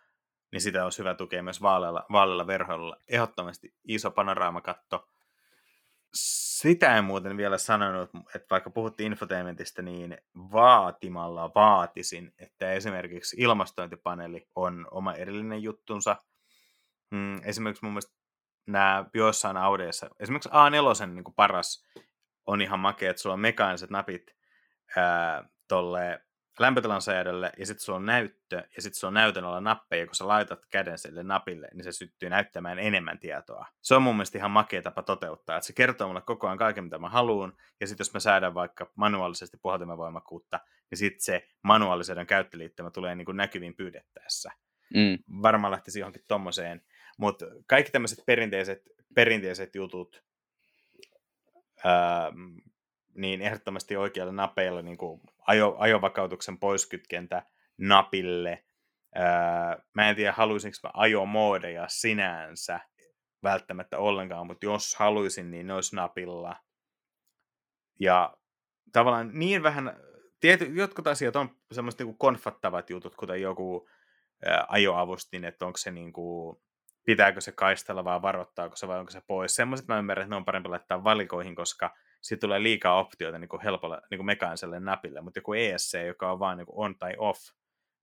niin sitä olisi hyvä tukea myös vaalealla, vaalealla verhoilla. Ehdottomasti iso panoraamakatto, sitä en muuten vielä sanonut, että vaikka puhuttiin infotainmentista, niin vaatimalla vaatisin, että esimerkiksi ilmastointipaneeli on oma erillinen juttunsa. Mm, esimerkiksi mun mielestä nämä joissain Audeissa, esimerkiksi A4 niin kuin paras on ihan makea, että sulla on mekaaniset napit ää, tolle lämpötilan säädölle, ja sitten sulla on näyttö, ja sitten sulla on näytön alla nappeja, kun sä laitat käden sille napille, niin se syttyy näyttämään enemmän tietoa. Se on mun mielestä ihan makea tapa toteuttaa, että se kertoo mulle koko ajan kaiken, mitä mä haluan, ja sitten jos mä säädän vaikka manuaalisesti voimakkuutta, niin sitten se manuaalisen käyttöliittymä tulee niin kuin näkyviin pyydettäessä. Mm. Varmaan lähtisi johonkin tommoseen, mutta kaikki tämmöiset perinteiset, perinteiset jutut, ää, niin ehdottomasti oikealla napeilla niin kuin ajo, ajovakautuksen poiskytkentä napille. Öö, mä en tiedä, haluaisinko mä ajomoodeja sinänsä välttämättä ollenkaan, mutta jos haluaisin, niin ne olisi napilla. Ja tavallaan niin vähän, tiety, jotkut asiat on semmoiset niin konfattavat jutut, kuten joku ää, ajoavustin, että onko se niin kuin, pitääkö se kaistella vai varoittaako se vai onko se pois. Semmoiset mä ymmärrän, että ne on parempi laittaa valikoihin, koska siitä tulee liikaa optioita niin kuin helpolla niin kuin mekaaniselle napille, mutta joku ESC, joka on vain niin on tai off,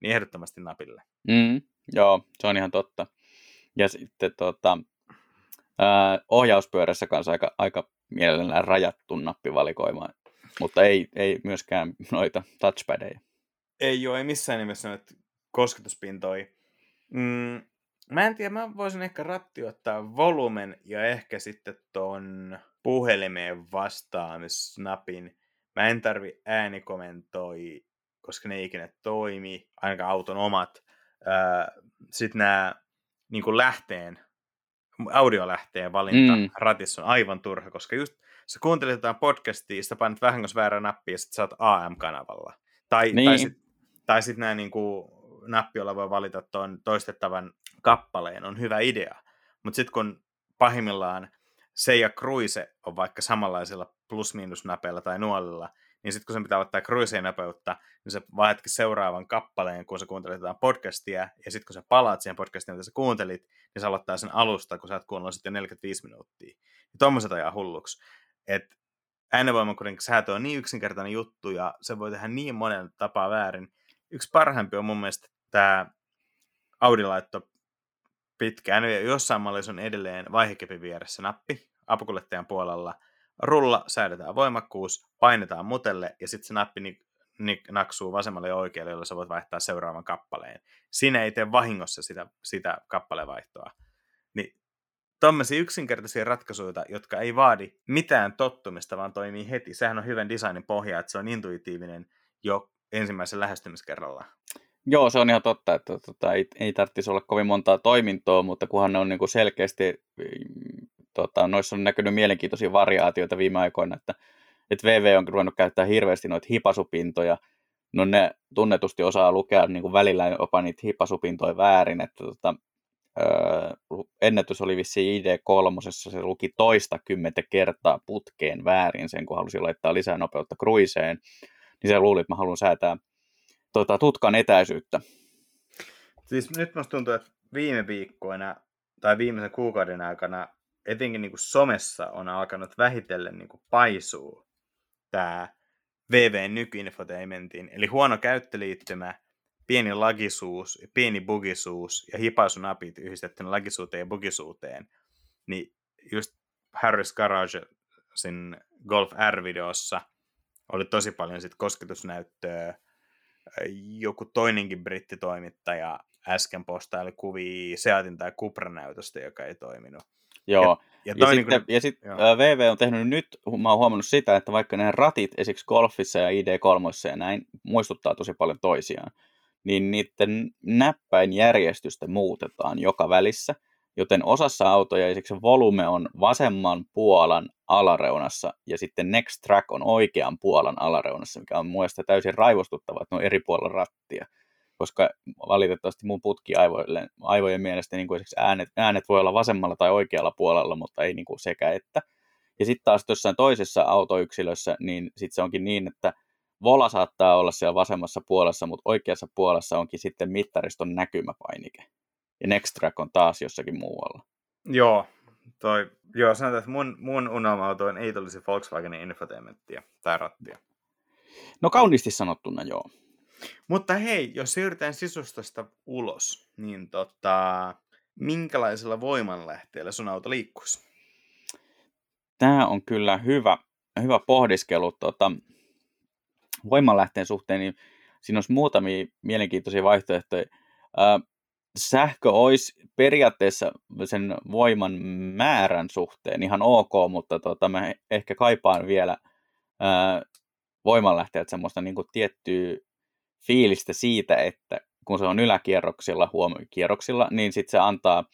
niin ehdottomasti napille. Mm, joo, se on ihan totta. Ja sitten tota, äh, ohjauspyörässä kanssa aika, aika mielellään rajattu nappivalikoima, mutta ei, ei myöskään noita touchpadeja. Ei ole, ei missään nimessä noita kosketuspintoja. Mm, mä en tiedä, mä voisin ehkä ratti ottaa volumen ja ehkä sitten ton puhelimeen vastaamisnapin. Mä en tarvi äänikomentoi, koska ne ei ikinä toimi, ainakaan auton omat. Sitten nämä niin lähteen, audiolähteen valinta mm. ratissa on aivan turha, koska just sä kuuntelit jotain podcastia, sä painat vähän väärä nappi ja sit sä oot AM-kanavalla. Tai, niin. tai sitten tai sit nämä niin kuin, nappi, jolla voi valita tuon toistettavan kappaleen, on hyvä idea. Mutta sitten kun pahimmillaan se ja Cruise on vaikka samanlaisilla plus-miinus-napeilla tai nuolilla, niin sitten kun sen pitää ottaa Cruiseen nopeutta, niin se vaihdatkin seuraavan kappaleen, kun sä kuuntelet jotain podcastia, ja sitten kun sä palaat siihen podcastiin, mitä sä kuuntelit, niin se aloittaa sen alusta, kun sä oot kuunnellut sitten jo 45 minuuttia. Ja tommoset ajaa hulluksi. Että äänenvoimakudin säätö on niin yksinkertainen juttu, ja se voi tehdä niin monen tapaa väärin, yksi parhaimpi on mun mielestä tämä Audi-laitto pitkään. Jossain mallissa on edelleen vaihekepin vieressä nappi apukuljettajan puolella. Rulla säädetään voimakkuus, painetaan mutelle ja sitten se nappi ni, ni, naksuu vasemmalle ja oikealle, jolla sä voit vaihtaa seuraavan kappaleen. Siinä ei tee vahingossa sitä, sitä kappalevaihtoa. Niin tuommoisia yksinkertaisia ratkaisuja, jotka ei vaadi mitään tottumista, vaan toimii heti. Sehän on hyvän designin pohja, että se on intuitiivinen jo ensimmäisen lähestymiskerralla. Joo, se on ihan totta, että tota, ei, ei tarvitsisi olla kovin montaa toimintoa, mutta kunhan ne on niin kuin selkeästi, tota, noissa on näkynyt mielenkiintoisia variaatioita viime aikoina, että, että VV on ruvennut käyttää hirveästi noita hipasupintoja, no ne tunnetusti osaa lukea niin kuin välillä jopa niitä hipasupintoja väärin, että tota, öö, ennätys oli vissi ID3, se luki toista kymmentä kertaa putkeen väärin sen, kun halusi laittaa lisää nopeutta kruiseen, niin se luuli, että mä haluan säätää tota, tutkan etäisyyttä. Siis nyt musta tuntuu, että viime viikkoina tai viimeisen kuukauden aikana etenkin niin kuin somessa on alkanut vähitellen niin kuin paisuu tämä VV nykyinfotainmentin, eli huono käyttöliittymä, pieni lagisuus, pieni bugisuus ja hipaisunapit yhdistettynä lagisuuteen ja bugisuuteen, niin just Harris Garagesin Golf R-videossa oli tosi paljon sit kosketusnäyttöä, joku toinenkin brittitoimittaja äsken postaili kuvia Seatin tai Cupra-näytöstä, joka ei toiminut. Joo, ja, ja, ja sitten, niin ja sit, VV on tehnyt nyt, mä oon huomannut sitä, että vaikka ne ratit esimerkiksi Golfissa ja ID3 ja näin muistuttaa tosi paljon toisiaan, niin niiden näppäinjärjestystä muutetaan joka välissä, joten osassa autoja esimerkiksi volume on vasemman puolan alareunassa ja sitten Next Track on oikean puolan alareunassa, mikä on mielestäni täysin raivostuttava, että ne on eri puolella rattia. Koska valitettavasti mun putki aivoille, aivojen mielestä niin kuin äänet, äänet voi olla vasemmalla tai oikealla puolella, mutta ei niin kuin sekä että. Ja sitten taas jossain toisessa autoyksilössä, niin sitten se onkin niin, että Vola saattaa olla siellä vasemmassa puolessa, mutta oikeassa puolessa onkin sitten mittariston näkymäpainike. Ja Next Track on taas jossakin muualla. Joo, toi, joo sanotaan, että mun, mun unelma-autoon ei tulisi Volkswagenin infotainmenttia tai rattia. No kauniisti sanottuna, joo. Mutta hei, jos siirrytään sisustosta ulos, niin tota, minkälaisella voimanlähteellä sun auto liikkuisi? Tämä on kyllä hyvä, hyvä pohdiskelu. Tota, voimanlähteen suhteen, niin siinä olisi muutamia mielenkiintoisia vaihtoehtoja. Ää, sähkö olisi periaatteessa sen voiman määrän suhteen ihan ok, mutta tota, mä ehkä kaipaan vielä ää, voimanlähteet semmoista niin kuin tiettyä fiilistä siitä, että kun se on yläkierroksilla, huomikierroksilla, niin sitten se antaa,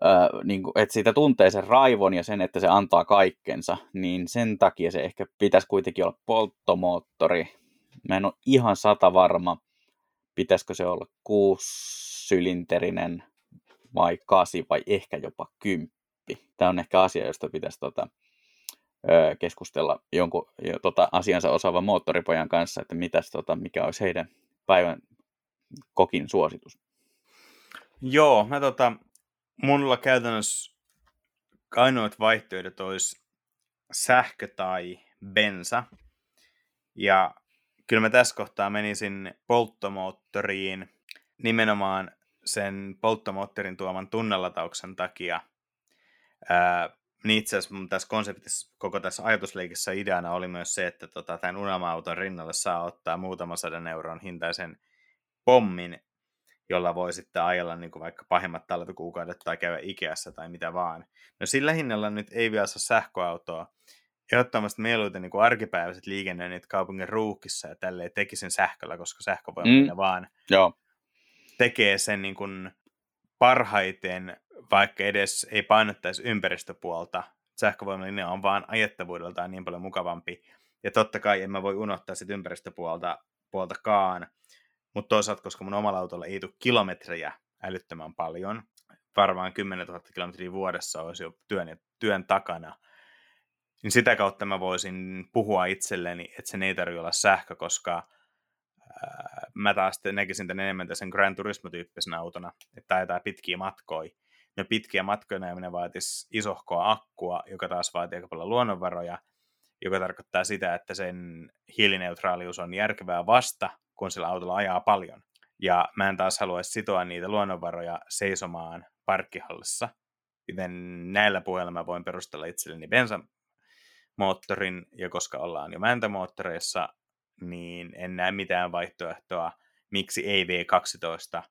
ää, niin kuin, että siitä tuntee sen raivon ja sen, että se antaa kaikkensa, niin sen takia se ehkä pitäisi kuitenkin olla polttomoottori. Mä en ole ihan sata varma, pitäisikö se olla kuusylinterinen vai kasi vai ehkä jopa kymppi. Tämä on ehkä asia, josta pitäisi tota, keskustella jonkun tota, asiansa osaavan moottoripojan kanssa, että mitäs, tota, mikä olisi heidän päivän kokin suositus. Joo, mä tota, mulla käytännössä ainoat vaihtoehdot olisi sähkö tai bensa. Ja kyllä mä tässä kohtaa menisin polttomoottoriin nimenomaan sen polttomoottorin tuoman tunnelatauksen takia. Ää, niin itse asiassa tässä konseptissa, koko tässä ajatusleikissä ideana oli myös se, että tota, tämän unelma-auton rinnalle saa ottaa muutama sadan euron hintaisen pommin, jolla voi sitten ajella niin kuin vaikka pahimmat talvikuukaudet tai käydä Ikeassa tai mitä vaan. No sillä hinnalla nyt ei vielä saa sähköautoa, ehdottomasti mieluiten niin kuin arkipäiväiset liikennöinnit kaupungin ruuhkissa ja tälleen tekisin sähköllä, koska sähkövoimalla mm. vaan Joo. Tekee sen niin kuin parhaiten, vaikka edes ei painottaisi ympäristöpuolta. Sähkövoimallinen on vaan ajettavuudeltaan niin paljon mukavampi. Ja totta kai en mä voi unohtaa sitä ympäristöpuolta puoltakaan. Mutta toisaalta, koska mun omalla autolla ei tule kilometrejä älyttömän paljon, varmaan 10 000 kilometriä vuodessa olisi jo työn, työn takana – niin sitä kautta mä voisin puhua itselleni, että sen ei tarvitse olla sähkö, koska mä taas näkisin tämän enemmän sen Gran Turismo-tyyppisenä autona, että ajetaan pitkiä matkoja. No pitkiä matkoja näeminen vaatisi isohkoa akkua, joka taas vaatii aika paljon luonnonvaroja, joka tarkoittaa sitä, että sen hiilineutraalius on järkevää vasta, kun sillä autolla ajaa paljon. Ja mä en taas halua sitoa niitä luonnonvaroja seisomaan parkkihallissa. Joten näillä puheilla mä voin perustella itselleni bensamoottorin, ja koska ollaan jo mäntämoottoreissa, niin en näe mitään vaihtoehtoa, miksi ei V12.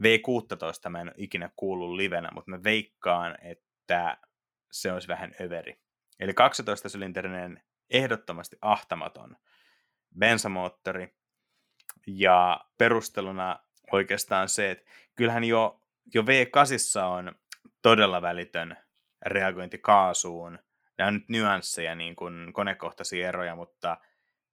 V16 mä en ole ikinä kuullut livenä, mutta mä veikkaan, että se olisi vähän överi. Eli 12-sylinterinen ehdottomasti ahtamaton bensamoottori. Ja perusteluna oikeastaan se, että kyllähän jo, jo V8 on todella välitön reagointi kaasuun. Nämä on nyt nyansseja, niin kuin konekohtaisia eroja, mutta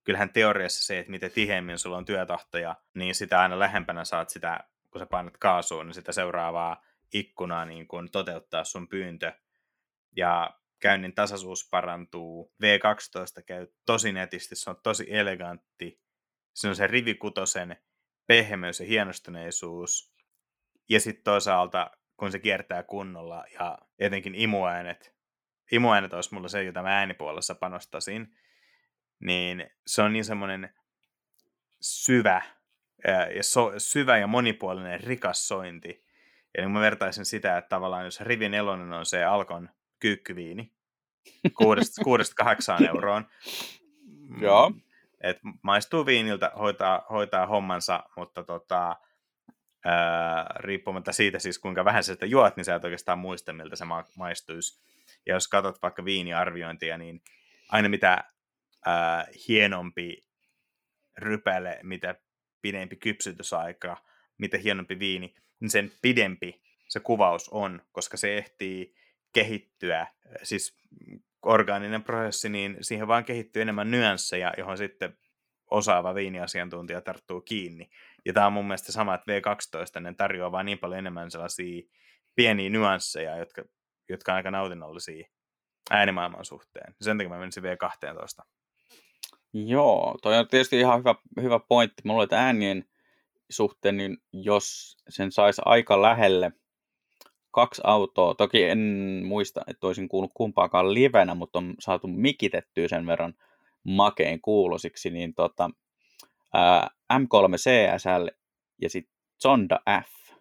kyllähän teoriassa se, että mitä tiheemmin sulla on työtahtoja, niin sitä aina lähempänä saat sitä, kun sä painat kaasuun, niin sitä seuraavaa ikkunaa niin kuin toteuttaa sun pyyntö. Ja käynnin tasaisuus parantuu. V12 käy tosi netisti, se on tosi elegantti. Se on se rivikutosen pehmeys ja hienostuneisuus. Ja sitten toisaalta, kun se kiertää kunnolla ja etenkin imuäänet, imuäänet olisi mulla se, jota mä äänipuolessa panostasin, niin se on niin semmoinen syvä ja so, syvä ja monipuolinen rikas sointi. Eli mä vertaisin sitä, että tavallaan jos Rivi nelonen on se Alkon kyykkyviini, kuudesta, kuudesta kahdeksaan euroon. Joo. Mm, et maistuu viiniltä, hoitaa, hoitaa hommansa, mutta tota, ää, riippumatta siitä siis kuinka vähän sä sitä juot, niin sä et oikeastaan muista, miltä se ma- maistuisi. Ja jos katsot vaikka viiniarviointia, niin aina mitä ää, hienompi rypäle, mitä pidempi kypsytysaika, mitä hienompi viini, niin sen pidempi se kuvaus on, koska se ehtii kehittyä, siis orgaaninen prosessi, niin siihen vaan kehittyy enemmän nyansseja, johon sitten osaava viiniasiantuntija tarttuu kiinni. Ja tämä on mun mielestä sama, että V12 ne tarjoaa vaan niin paljon enemmän sellaisia pieniä nyansseja, jotka, jotka on aika nautinnollisia äänimaailman suhteen. Sen takia mä menisin V12. Joo, toi on tietysti ihan hyvä, hyvä pointti. Mulla oli äänien suhteen, niin jos sen saisi aika lähelle kaksi autoa, toki en muista, että olisin kuullut kumpaakaan livenä, mutta on saatu mikitettyä sen verran makeen kuulosiksi, niin tota, ää, M3 CSL ja sitten Zonda F.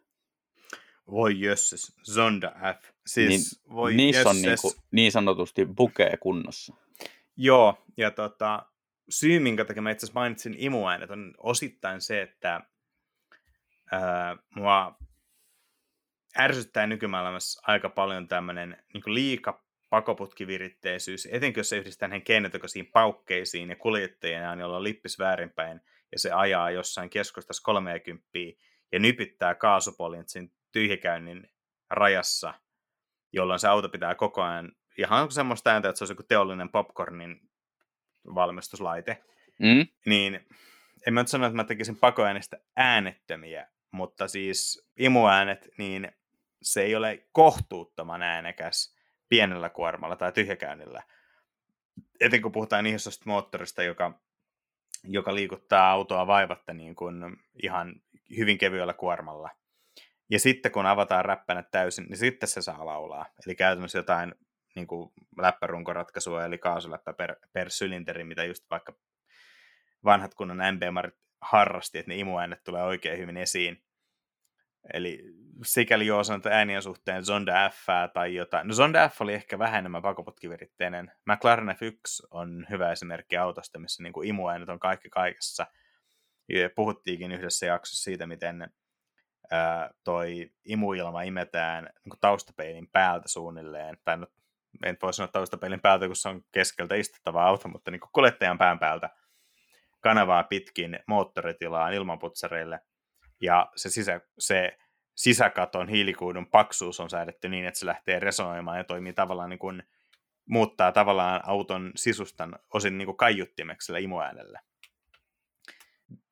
Voi jösses, Zonda F. Siis, niin, voi niissä jösses. on niinku, niin sanotusti bukee kunnossa. Joo, ja tota, syy, minkä takia mä itse asiassa mainitsin imuäänet, on osittain se, että ää, mua ärsyttää nykymaailmassa aika paljon tämmöinen niin liika pakoputkiviritteisyys, etenkin jos se yhdistää näihin keinotekoisiin paukkeisiin ja kuljettajien jolla on lippis väärinpäin ja se ajaa jossain keskustassa 30 ja nypittää kaasupolin siinä tyhjäkäynnin rajassa, jolloin se auto pitää koko ajan ihan semmoista ääntä, että se olisi joku teollinen popcornin valmistuslaite, Mm? niin en mä nyt sano, että mä tekisin pakoäänestä äänettömiä, mutta siis imuäänet, niin se ei ole kohtuuttoman äänekäs pienellä kuormalla tai tyhjäkäynnillä. Etenkin kun puhutaan isosta moottorista, joka, joka liikuttaa autoa vaivatta niin kuin ihan hyvin kevyellä kuormalla. Ja sitten kun avataan räppänät täysin, niin sitten se saa laulaa. Eli käytännössä jotain niin kuin läppärunkoratkaisua, eli kaasuläppä per, per sylinteri, mitä just vaikka vanhat kunnon MB-marit harrasti, että ne imuäänet tulee oikein hyvin esiin. Eli sikäli joo sanon, että äänien suhteen Zonda F tai jotain. No Zonda F oli ehkä vähän enemmän pakoputkiviritteinen. McLaren F1 on hyvä esimerkki autosta, missä niin kuin imuäänet on kaikki kaikessa. Ja puhuttiinkin yhdessä jaksossa siitä, miten ää, toi imuilma imetään niin taustapeilin päältä suunnilleen. Tai no, en voi sanoa taustapeilin päältä, kun se on keskeltä istuttava auto, mutta niin kuin kuljettajan pään päältä kanavaa pitkin moottoritilaan ilmanputsareille – ja se, sisä, se sisäkaton hiilikuidun paksuus on säädetty niin, että se lähtee resonoimaan ja toimii tavallaan niin kuin, muuttaa tavallaan auton sisustan osin niin kuin kaiuttimeksi sillä imuäänellä.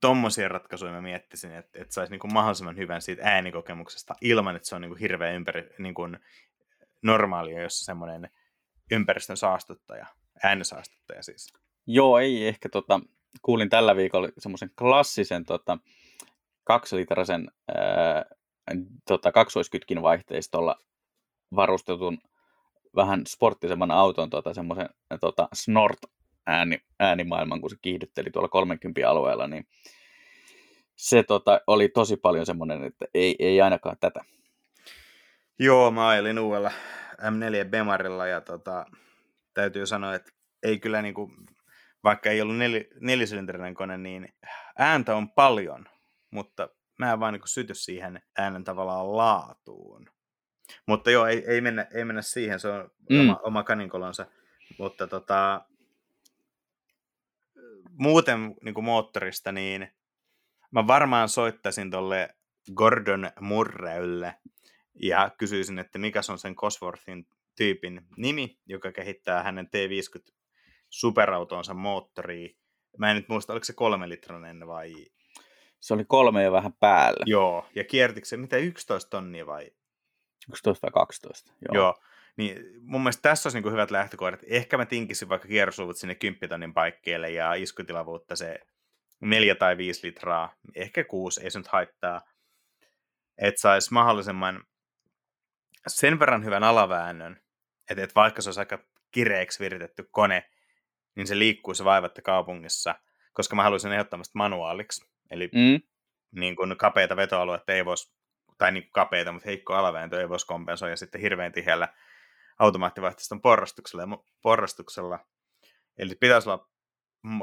Tuommoisia ratkaisuja mä miettisin, että, että saisi niin kuin mahdollisimman hyvän siitä äänikokemuksesta ilman, että se on niin kuin hirveän ympäri, niin kuin normaalia, jossa semmoinen ympäristön saastuttaja, äänesaastuttaja siis. Joo, ei ehkä tota, kuulin tällä viikolla semmoisen klassisen tota, kaksilitrasen tota, kaksoiskytkin vaihteistolla varustetun vähän sporttisemman auton tota, semmoisen tota, snort ääni, äänimaailman, kun se kiihdytteli tuolla 30 alueella, niin se tota, oli tosi paljon semmoinen, että ei, ei ainakaan tätä. Joo, mä ajelin uudella M4 Bemarilla ja tota, täytyy sanoa, että ei kyllä niinku, vaikka ei ollut nel, nelisylinterinen kone, niin ääntä on paljon, mutta mä en vaan niinku syty siihen äänen tavallaan laatuun. Mutta joo, ei, ei, mennä, ei mennä siihen, se on mm. oma, oma kaninkolonsa. Mutta tota, muuten niin kuin moottorista, niin mä varmaan soittaisin tolle Gordon Murreylle ja kysyisin, että mikä on sen Cosworthin tyypin nimi, joka kehittää hänen T50 superautonsa moottoria. Mä en nyt muista, oliko se kolme litranen vai... Se oli kolme ja vähän päällä. Joo, ja kiertikö se mitä 11 tonnia vai 11 vai 12. Joo. Joo. Niin mun mielestä tässä olisi niin hyvät lähtökohdat. Ehkä mä tinkisin vaikka kierrosuvut sinne 10 tonnin paikkeille ja iskutilavuutta se 4 tai 5 litraa, ehkä 6, ei se nyt haittaa. Että saisi mahdollisimman sen verran hyvän alaväännön, että, että vaikka se olisi aika kireeksi viritetty kone, niin se liikkuisi vaivatta kaupungissa, koska mä haluaisin ehdottomasti manuaaliksi. Eli mm. niin kuin kapeita vetoalueita ei voisi tai niin kapeita, mutta heikko alavääntö ei voisi kompensoida sitten hirveän tiheällä automaattivaihteiston porrastuksella, porrastuksella. Eli pitäisi olla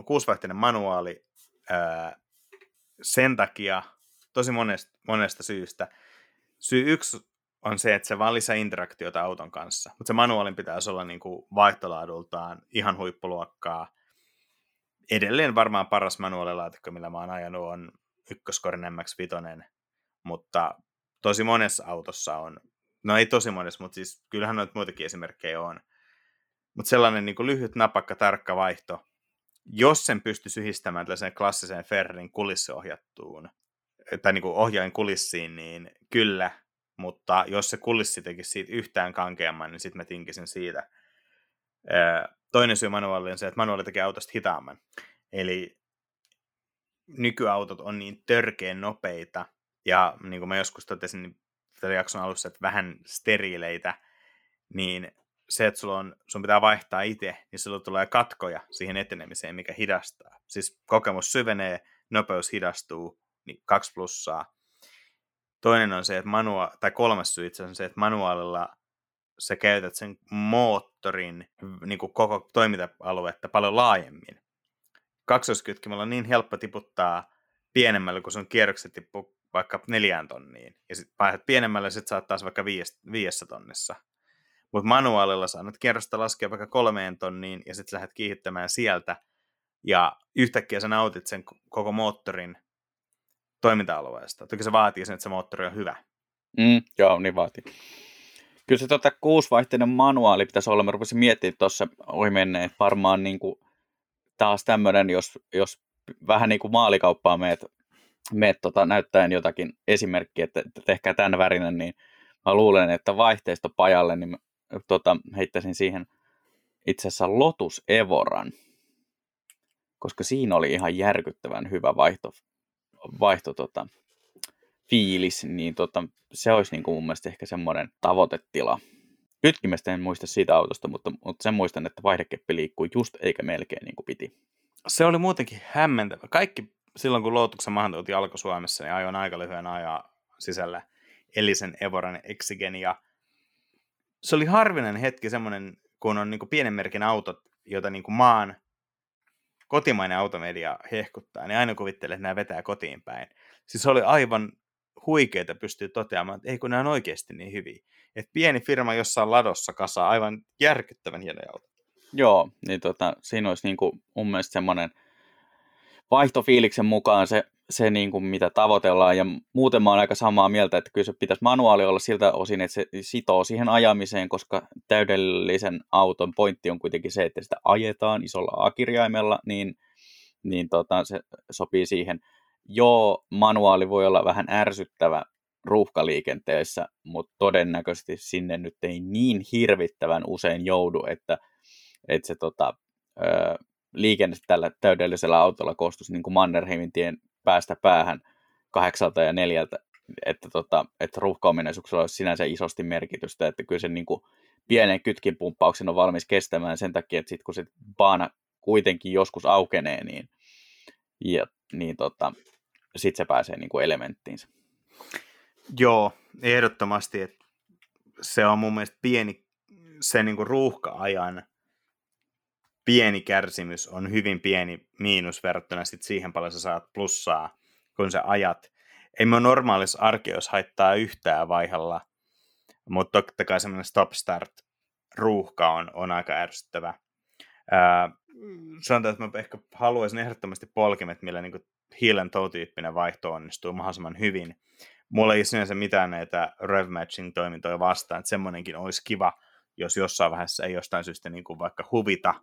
kuusivaihteinen manuaali ää, sen takia tosi monesta, monesta syystä. Syy yksi on se, että se vaan lisää interaktiota auton kanssa, mutta se manuaalin pitäisi olla niin kuin vaihtolaadultaan ihan huippuluokkaa. Edelleen varmaan paras manuaalilaatikko, millä mä oon ajanut, on ykköskorin MX-5, mutta tosi monessa autossa on, no ei tosi monessa, mutta siis kyllähän noita muitakin esimerkkejä on, mutta sellainen niin kuin lyhyt, napakka, tarkka vaihto, jos sen pystyisi yhdistämään tällaiseen klassiseen Ferrin kulissiohjattuun, tai niin kuin ohjaajan kulissiin, niin kyllä, mutta jos se kulissi tekisi siitä yhtään kankeamman, niin sitten mä tinkisin siitä. Toinen syy manuaaliin on se, että manuaali tekee autosta hitaamman. Eli nykyautot on niin törkeen nopeita, ja niin kuin mä joskus totesin niin tällä jakson alussa, että vähän steriileitä, niin se, että sulla on, sun pitää vaihtaa itse, niin sulla tulee katkoja siihen etenemiseen, mikä hidastaa. Siis kokemus syvenee, nopeus hidastuu, niin kaksi plussaa. Toinen on se, että manua, tai kolmas syy itse on se, että manuaalilla sä käytät sen moottorin niin kuin koko toiminta-aluetta paljon laajemmin. Kaksoiskytkimellä on niin helppo tiputtaa pienemmälle, kun sun kierrokset tippuu vaikka neljään tonniin, ja sitten vaihdat pienemmälle, sitten saat taas vaikka viidessä tonnissa. Mutta manuaalilla saat kerrasta laskea vaikka kolmeen tonniin, ja sitten lähdet kiihittämään sieltä, ja yhtäkkiä sä nautit sen koko moottorin toiminta-alueesta. Toki se vaatii sen, että se moottori on hyvä. Mm, joo, niin vaatii. Kyllä se tota, kuusivaihteinen manuaali pitäisi olla. Mä rupesin miettimään tuossa ohi menneen, varmaan niin kuin, taas tämmöinen, jos, jos vähän niin kuin maalikauppaa meet meet tota, näyttäen jotakin esimerkkiä, että, että tehkää tämän värinen, niin mä luulen, että vaihteistopajalle niin tota, heittäisin siihen itse asiassa Lotus Evoran, koska siinä oli ihan järkyttävän hyvä vaihto, vaihto tota, fiilis, niin tota, se olisi niin kuin mun mielestä ehkä semmoinen tavoitetila. Kytkimestä en muista siitä autosta, mutta, mutta sen muistan, että vaihdekeppi liikkuu just eikä melkein niin kuin piti. Se oli muutenkin hämmentävä. Kaikki silloin kun Lootuksen mahdollisuus alkoi Suomessa, niin ajoin aika lyhyen ajaa sisällä Elisen Evoran Exigen, ja se oli harvinainen hetki semmoinen, kun on niin pienen merkin autot, joita niin maan kotimainen automedia hehkuttaa, niin aina kuvittelee, että nämä vetää kotiin päin. Siis oli aivan huikeita pystyy toteamaan, että ei kun nämä on oikeasti niin hyviä. Että pieni firma jossain ladossa kasaa aivan järkyttävän hienoja autoja. Joo, niin tota, siinä olisi niin kuin mun mielestä semmoinen – vaihtofiiliksen mukaan se, se niin kuin mitä tavoitellaan. Ja muuten mä oon aika samaa mieltä, että kyllä se pitäisi manuaali olla siltä osin, että se sitoo siihen ajamiseen, koska täydellisen auton pointti on kuitenkin se, että sitä ajetaan isolla A-kirjaimella, niin, niin tota, se sopii siihen. Joo, manuaali voi olla vähän ärsyttävä ruuhkaliikenteessä, mutta todennäköisesti sinne nyt ei niin hirvittävän usein joudu, että, että se tota, liikenne tällä täydellisellä autolla koostuisi niin kuin Mannerheimin tien päästä päähän kahdeksalta ja neljältä, että, tota, että ruuhkaominaisuuksella olisi sinänsä isosti merkitystä, että kyllä se niin pienen kytkinpumppauksen on valmis kestämään sen takia, että sitten kun se baana kuitenkin joskus aukenee, niin, ja, niin tota, sitten se pääsee niin elementtiinsä. Joo, ehdottomasti. Että se on mun mielestä pieni, se niin ruuhka-ajan pieni kärsimys on hyvin pieni miinus verrattuna sit siihen paljon sä saat plussaa, kun sä ajat. Ei me normaalissa arkeus haittaa yhtään vaihalla, mutta totta kai semmoinen stop-start ruuhka on, on aika ärsyttävä. Ää, sanotaan, että mä ehkä haluaisin ehdottomasti polkimet, millä niin and tyyppinen vaihto onnistuu mahdollisimman hyvin. Mulla ei sinänsä mitään näitä rev matching toimintoja vastaan, että semmoinenkin olisi kiva, jos jossain vaiheessa ei jostain syystä niin kuin vaikka huvita,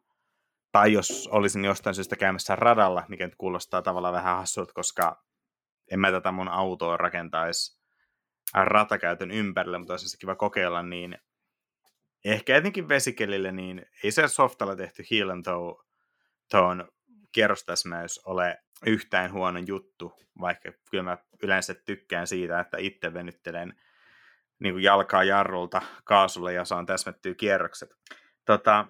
tai jos olisin jostain syystä käymässä radalla, mikä nyt kuulostaa tavallaan vähän hassulta, koska en mä tätä mun autoa rakentaisi ratakäytön ympärille, mutta olisi se kiva kokeilla, niin ehkä etenkin vesikelille, niin ei se softalla tehty Heal and Tow, tuon kierrostäsmäys ole yhtään huono juttu, vaikka kyllä mä yleensä tykkään siitä, että itse venyttelen niin kuin jalkaa jarrulta kaasulle ja saan täsmättyä kierrokset. Tota,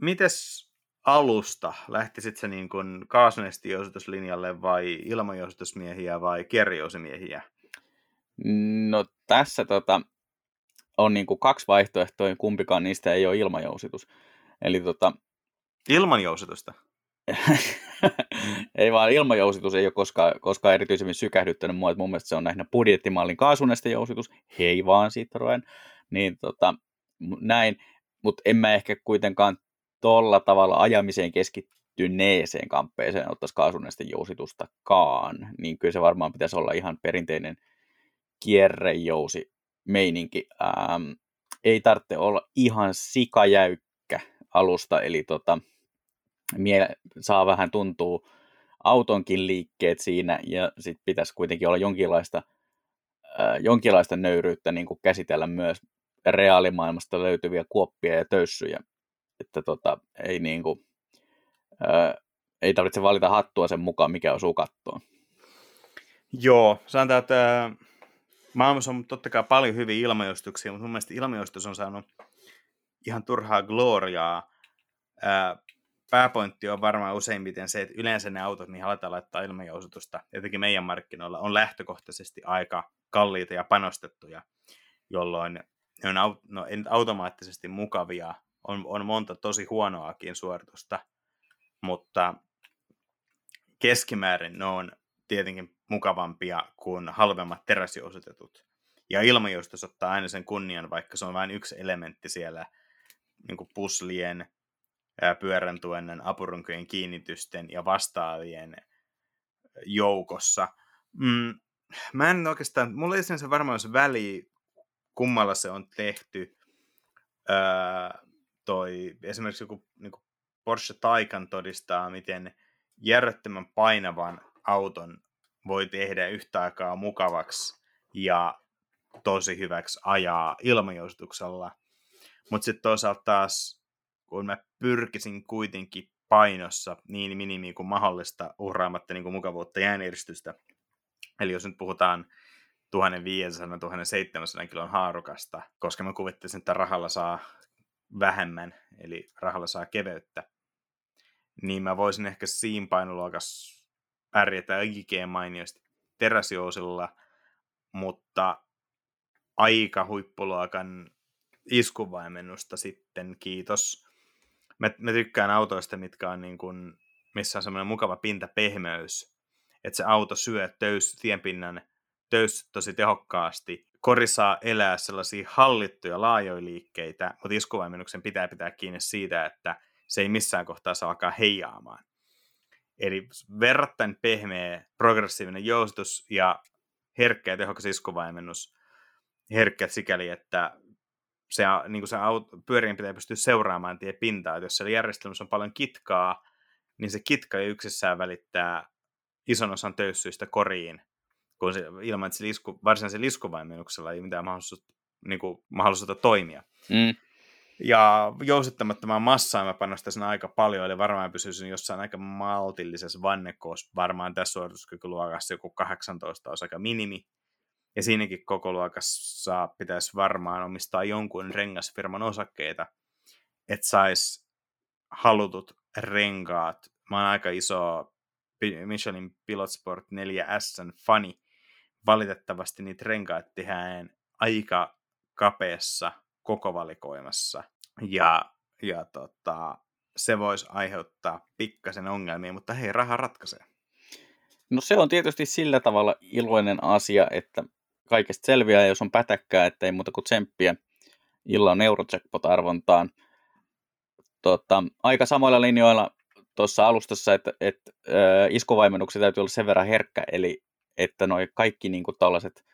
mites alusta? Lähtisit se niin kuin kaasunestijousituslinjalle vai ilmajousitusmiehiä vai kierrijousimiehiä? No tässä tota, on niin kuin kaksi vaihtoehtoa, kumpikaan niistä ei ole ilmajousitus. Eli tota... Ilman jousitusta? ei vaan ilmajousitus ei ole koskaan, koskaan erityisemmin sykähdyttänyt mua, että mun mielestä se on lähinnä budjettimallin jousitus, hei vaan Citroen, niin tota, näin, mutta en mä ehkä kuitenkaan tolla tavalla ajamiseen keskittyneeseen kamppeeseen ottaisi kaasunesten jousitustakaan, niin kyllä se varmaan pitäisi olla ihan perinteinen kierrejousi meininki. Ähm, ei tarvitse olla ihan sikajäykkä alusta, eli tota, mie saa vähän tuntuu autonkin liikkeet siinä, ja sitten pitäisi kuitenkin olla jonkinlaista, äh, jonkinlaista nöyryyttä niin kuin käsitellä myös reaalimaailmasta löytyviä kuoppia ja töyssyjä, että tota, ei, niin kuin, äh, ei tarvitse valita hattua sen mukaan, mikä osuu kattoon. Joo, sanotaan, että maailmassa on totta kai paljon hyviä ilmajoistuksia, mutta mun mielestä ilmajoistus on saanut ihan turhaa gloriaa. Ää, pääpointti on varmaan useimmiten se, että yleensä ne autot, mihin aletaan laittaa ilmajousutusta, jotenkin meidän markkinoilla, on lähtökohtaisesti aika kalliita ja panostettuja, jolloin ne on no, automaattisesti mukavia. On, on monta tosi huonoakin suoritusta, mutta keskimäärin ne on tietenkin mukavampia kuin halvemmat teräsjousutetut. Ja ilmajoustus ottaa aina sen kunnian, vaikka se on vain yksi elementti siellä niin kuin puslien, pyörän tuennen, apurunkojen kiinnitysten ja vastaavien joukossa. Mm, mä en oikeastaan, mulla ei sen varmaan se väli, kummalla se on tehty. Öö, toi, esimerkiksi joku niin Porsche Taycan todistaa, miten järjettömän painavan auton voi tehdä yhtä aikaa mukavaksi ja tosi hyväksi ajaa ilmajoustuksella. Mutta sitten toisaalta taas, kun mä pyrkisin kuitenkin painossa niin minimiin kuin mahdollista uhraamatta niin kuin mukavuutta ja. Eli jos nyt puhutaan 1500-1700 kilon haarukasta, koska mä kuvittaisin, että rahalla saa vähemmän, eli rahalla saa keveyttä, niin mä voisin ehkä siinä painoluokassa pärjätä oikein mainiosti teräsjousilla, mutta aika huippuluokan iskuvaimennusta sitten, kiitos. Mä, mä tykkään autoista, mitkä on niin kuin, missä on semmoinen mukava pintapehmeys, että se auto syö töys, tienpinnan töys tosi tehokkaasti. Kori saa elää sellaisia hallittuja laajoja liikkeitä, mutta iskuvaimennuksen pitää pitää kiinni siitä, että se ei missään kohtaa saa alkaa heijaamaan. Eli verrattain pehmeä progressiivinen joustus ja herkkä ja tehokas iskuvaimennus. Herkkä sikäli, että se, niin kuin se auto, pyörien pitää pystyä seuraamaan tie pintaa. Jos siellä järjestelmässä on paljon kitkaa, niin se kitka jo yksissään välittää ison osan töyssyistä koriin, kun se, ilman, että se lisku, varsinaisen liskuvaimennuksella ei mitään mahdollisuutta, niin kuin, mahdollisuutta toimia. Mm. Ja jousittamattomaan massaan mä panostaisin aika paljon, eli varmaan pysyisin jossain aika maltillisessa vannekossa, varmaan tässä suorituskykyluokassa joku 18 olisi aika minimi. Ja siinäkin koko luokassa pitäisi varmaan omistaa jonkun rengasfirman osakkeita, että sais halutut renkaat. Mä oon aika iso Michelin Pilot Sport 4S fani. Valitettavasti niitä renkaat tehdään aika kapeassa koko valikoimassa. Ja, ja tota, se voisi aiheuttaa pikkasen ongelmia, mutta hei, raha ratkaisee. No se on tietysti sillä tavalla iloinen asia, että kaikesta selviää, jos on pätäkkää, ettei muuta kuin tsemppiä illan Eurojackpot-arvontaan. Tota, aika samoilla linjoilla tuossa alustassa, että, että äh, iskuvaimennuksia täytyy olla sen verran herkkä, eli että noi kaikki niin kuin tällaiset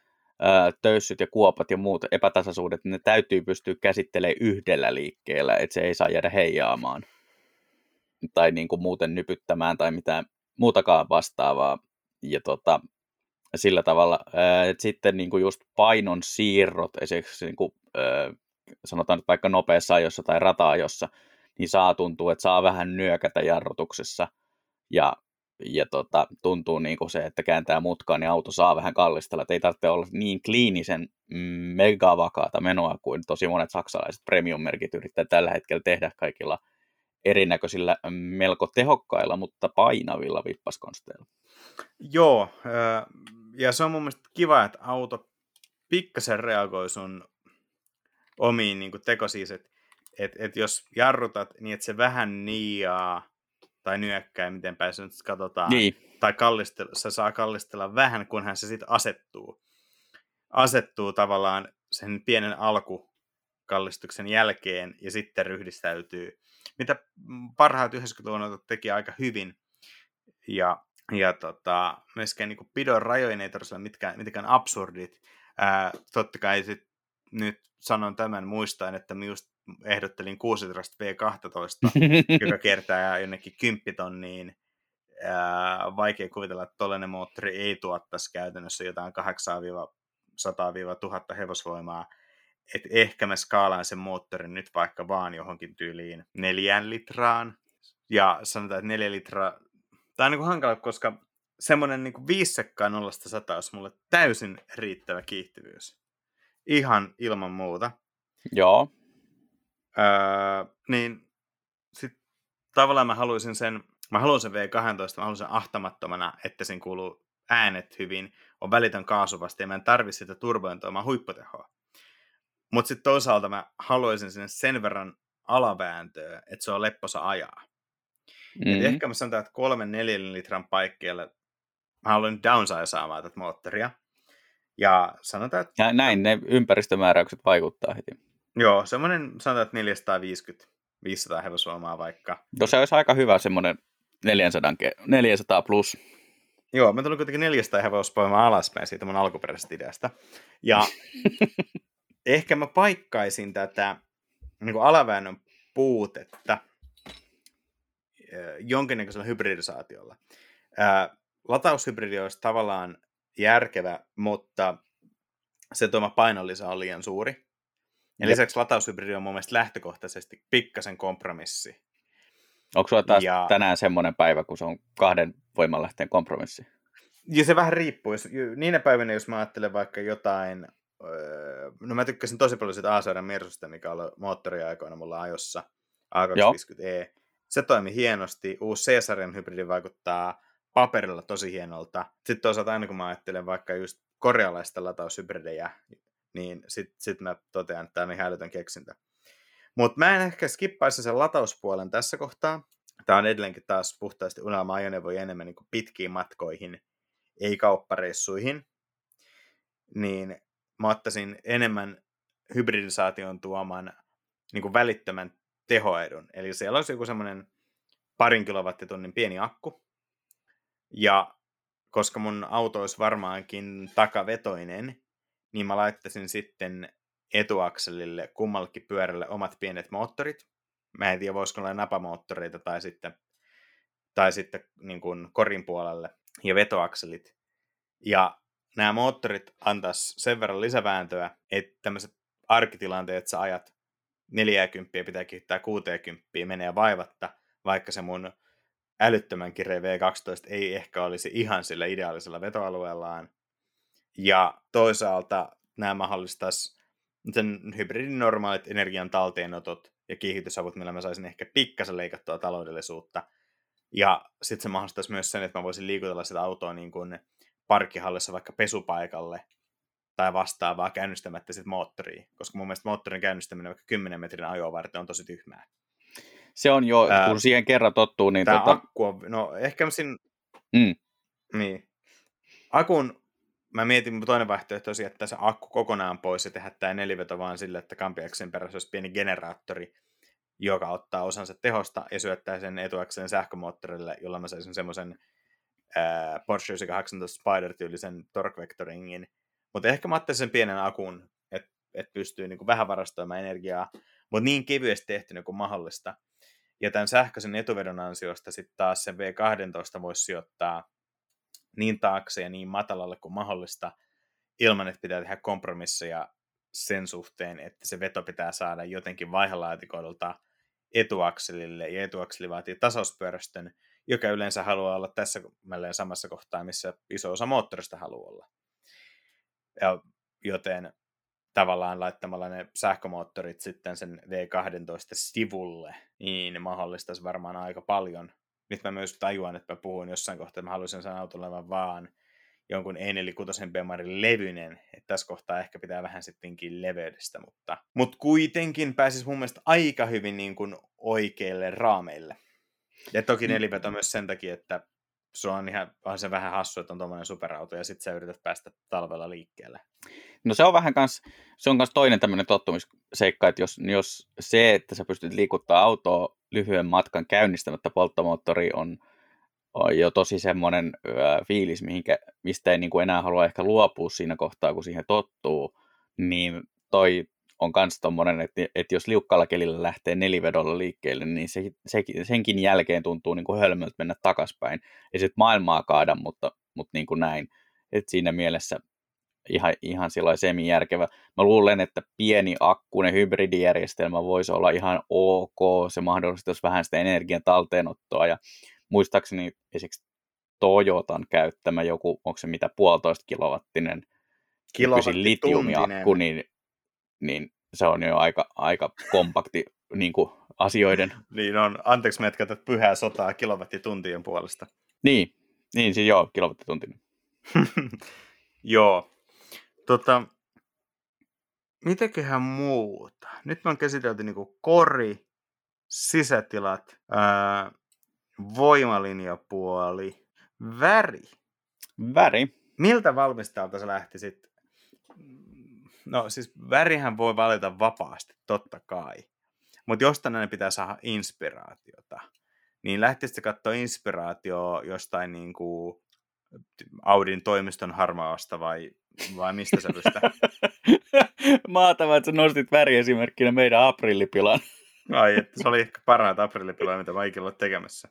töyssyt ja kuopat ja muut epätasaisuudet, ne täytyy pystyä käsittelemään yhdellä liikkeellä, että se ei saa jäädä heijaamaan tai niin kuin muuten nypyttämään tai mitään muutakaan vastaavaa. Ja tota, sillä tavalla, että sitten niin kuin just painon siirrot, esimerkiksi niin kuin, sanotaan nyt vaikka nopeassa ajossa tai rata-ajossa, niin saa tuntua, että saa vähän nyökätä jarrutuksessa ja, ja tota, tuntuu niin kuin se, että kääntää mutkaa, niin auto saa vähän kallistella, että ei tarvitse olla niin kliinisen megavakaata menoa kuin tosi monet saksalaiset premium-merkit yrittää tällä hetkellä tehdä kaikilla erinäköisillä melko tehokkailla, mutta painavilla vippaskonsteilla. Joo, ja se on mun mielestä kiva, että auto pikkasen reagoi sun omiin niin tekosiin, että et, et jos jarrutat niin, että se vähän niiaa tai nyökkää, miten päin se nyt katsotaan, niin. tai kallistella, se saa kallistella vähän, kunhan se sitten asettuu. Asettuu tavallaan sen pienen alkukallistuksen jälkeen ja sitten ryhdistäytyy, mitä parhaat 90-luvun teki aika hyvin. Ja ja tota, myöskään niin pidon rajojen ei tarvitse olla mitkään, mitkään absurdit. Ää, totta kai sit, nyt sanon tämän muistaen, että just ehdottelin 16 V12, joka kertaa jonnekin 10 tonniin. Ää, vaikea kuvitella, että tollainen moottori ei tuottaisi käytännössä jotain 800-1000 hevosvoimaa. Et ehkä mä skaalaan sen moottorin nyt vaikka vaan johonkin tyyliin neljään litraan. Ja sanotaan, että neljä litraa Tämä on niin kuin hankala, koska semmoinen niin viisi sekkaa nollasta sata olisi mulle täysin riittävä kiihtyvyys. Ihan ilman muuta. Joo. Öö, niin sitten tavallaan mä haluaisin sen, mä haluan sen V12, mä haluan sen ahtamattomana, että sen kuuluu äänet hyvin, on välitön kaasuvasti ja mä en tarvi sitä turbointoimaan huipputehoa. Mutta sitten toisaalta mä haluaisin sinne sen verran alavääntöä, että se on lepposa ajaa. Mm-hmm. Et ehkä mä sanotaan, että kolmen neljän litran paikkeelle mä haluan downsizaamaan tätä moottoria. Ja sanotaan, että... Ja näin ne ympäristömääräykset vaikuttaa heti. Joo, semmoinen sanotaan, että 450 500 hevosvoimaa vaikka. No se olisi aika hyvä semmoinen 400, 400 plus. Joo, mä tulin kuitenkin 400 hevosvoimaa alaspäin siitä mun alkuperäisestä ideasta. Ja ehkä mä paikkaisin tätä niin kuin alaväännön puutetta jonkinnäköisellä hybridisaatiolla. Lataushybridi olisi tavallaan järkevä, mutta se tuoma painonlisä on liian suuri. Ja lisäksi lataushybridi on mun mielestä lähtökohtaisesti pikkasen kompromissi. Onko sulla taas ja... tänään semmoinen päivä, kun se on kahden voimanlähteen kompromissi? Ja se vähän riippuu. Niinä päivinä, jos mä ajattelen vaikka jotain, no mä tykkäsin tosi paljon sitä A-sarjan Mersusta, mikä oli moottoriaikoina mulla ajossa, A250e se toimi hienosti. Uusi C-sarjan hybridi vaikuttaa paperilla tosi hienolta. Sitten toisaalta aina kun mä ajattelen vaikka just korealaista lataushybridejä, niin sitten sit mä totean, että tämä on ihan älytön. Mutta mä en ehkä skippaisi sen latauspuolen tässä kohtaa. Tämä on edelleenkin taas puhtaasti unelma-ajoneuvoja enemmän niin pitkiin matkoihin, ei kauppareissuihin. Niin mä ottaisin enemmän hybridisaation tuoman niin kuin välittömän tehoedun. Eli siellä olisi joku semmoinen parin kilowattitunnin pieni akku. Ja koska mun auto olisi varmaankin takavetoinen, niin mä laittaisin sitten etuakselille kummallekin pyörälle omat pienet moottorit. Mä en tiedä, voisiko olla napamoottoreita tai sitten, tai sitten niin kuin korin puolelle ja vetoakselit. Ja nämä moottorit antaisi sen verran lisävääntöä, että tämmöiset arkitilanteet, sä ajat 40 pitää kiittää 60 menee vaivatta, vaikka se mun älyttömän kireä V12 ei ehkä olisi ihan sillä ideaalisella vetoalueellaan. Ja toisaalta nämä mahdollistaisi sen hybridin normaalit energian talteenotot ja kiihdytysavut, millä mä saisin ehkä pikkasen leikattua taloudellisuutta. Ja sitten se mahdollistaisi myös sen, että mä voisin liikutella sitä autoa niin kuin parkkihallissa vaikka pesupaikalle tai vastaavaa käynnistämättä sitten moottoria, koska mun mielestä moottorin käynnistäminen vaikka 10 metrin ajoa varten on tosi tyhmää. Se on jo, Ää, kun siihen kerran tottuu, niin... Tämä tota... akku on, no ehkä siinä... Mm. Niin. Akun, mä mietin, toinen vaihtoehto olisi jättää se akku kokonaan pois ja tehdä tämä neliveto vaan sille, että kampiaksen perässä olisi pieni generaattori, joka ottaa osansa tehosta ja syöttää sen etuakseen sähkömoottorille, jolla mä saisin semmoisen Porsche 918 Spider-tyylisen torque vectoringin. Mutta ehkä mä ottaisin sen pienen akun, että et pystyy niinku vähän varastoimaan energiaa, mutta niin kevyesti tehty kuin mahdollista. Ja tämän sähköisen etuvedon ansiosta sitten taas sen V12 voisi sijoittaa niin taakse ja niin matalalle kuin mahdollista, ilman että pitää tehdä kompromisseja sen suhteen, että se veto pitää saada jotenkin vaihelaatikoidulta etuakselille, ja etuakseli vaatii tasauspyörästön, joka yleensä haluaa olla tässä samassa kohtaa, missä iso osa moottorista haluaa olla. Ja, joten tavallaan laittamalla ne sähkömoottorit sitten sen V12 sivulle, niin mahdollistaisi varmaan aika paljon. Nyt mä myös tajuan, että mä puhuin jossain kohtaa, että mä haluaisin sen auton olevan vaan jonkun E46 Bemarin levyinen, että tässä kohtaa ehkä pitää vähän sittenkin leveydestä, mutta, mutta kuitenkin pääsisi mun mielestä aika hyvin niin kuin oikeille raameille. Ja toki mm. neliveto myös sen takia, että se on ihan on se vähän hassu, että on tuommoinen superauto ja sitten sä yrität päästä talvella liikkeelle. No se on vähän kans, se on kans toinen tämmöinen tottumisseikka, että jos, jos se, että sä pystyt liikuttaa autoa lyhyen matkan käynnistämättä polttomoottori on, on jo tosi semmoinen äh, fiilis, mihinkä, mistä ei niin kuin enää halua ehkä luopua siinä kohtaa, kun siihen tottuu, niin toi on myös tommonen, että, että jos liukkalla kelillä lähtee nelivedolla liikkeelle, niin se, se, senkin jälkeen tuntuu niin kuin hölmöltä mennä takaspäin. Ei sitten maailmaa kaada, mutta, mutta niin kuin näin. Et siinä mielessä ihan, ihan semi-järkevä. Mä luulen, että pieni akkunen hybridijärjestelmä voisi olla ihan ok. Se mahdollistaisi vähän sitä energian talteenottoa. Ja muistaakseni esimerkiksi Toyotan käyttämä joku, onko se mitä puolitoista kilowattinen litiumiakku, niin niin se on jo aika, aika kompakti niin kuin, asioiden. niin on. Anteeksi, me et pyhää sotaa kilowattituntien puolesta. Niin, niin siis joo, kilowattituntinen. joo. Tota, mitäköhän muuta? Nyt me on käsitelty niin kori, sisätilat, ää, voimalinjapuoli, väri. Väri. Miltä valmistajalta sä lähtisit No siis värihän voi valita vapaasti, totta kai. Mutta jostain ne pitää saada inspiraatiota. Niin lähtisitte katsoa inspiraatio jostain niin kuin Audin toimiston harmaasta vai, vai mistä sävystä? Maatavaa, että sä nostit väriesimerkkinä meidän aprillipilan. Ai, että se oli ehkä parhaat aprillipiloja, mitä mä ikinä ollut tekemässä.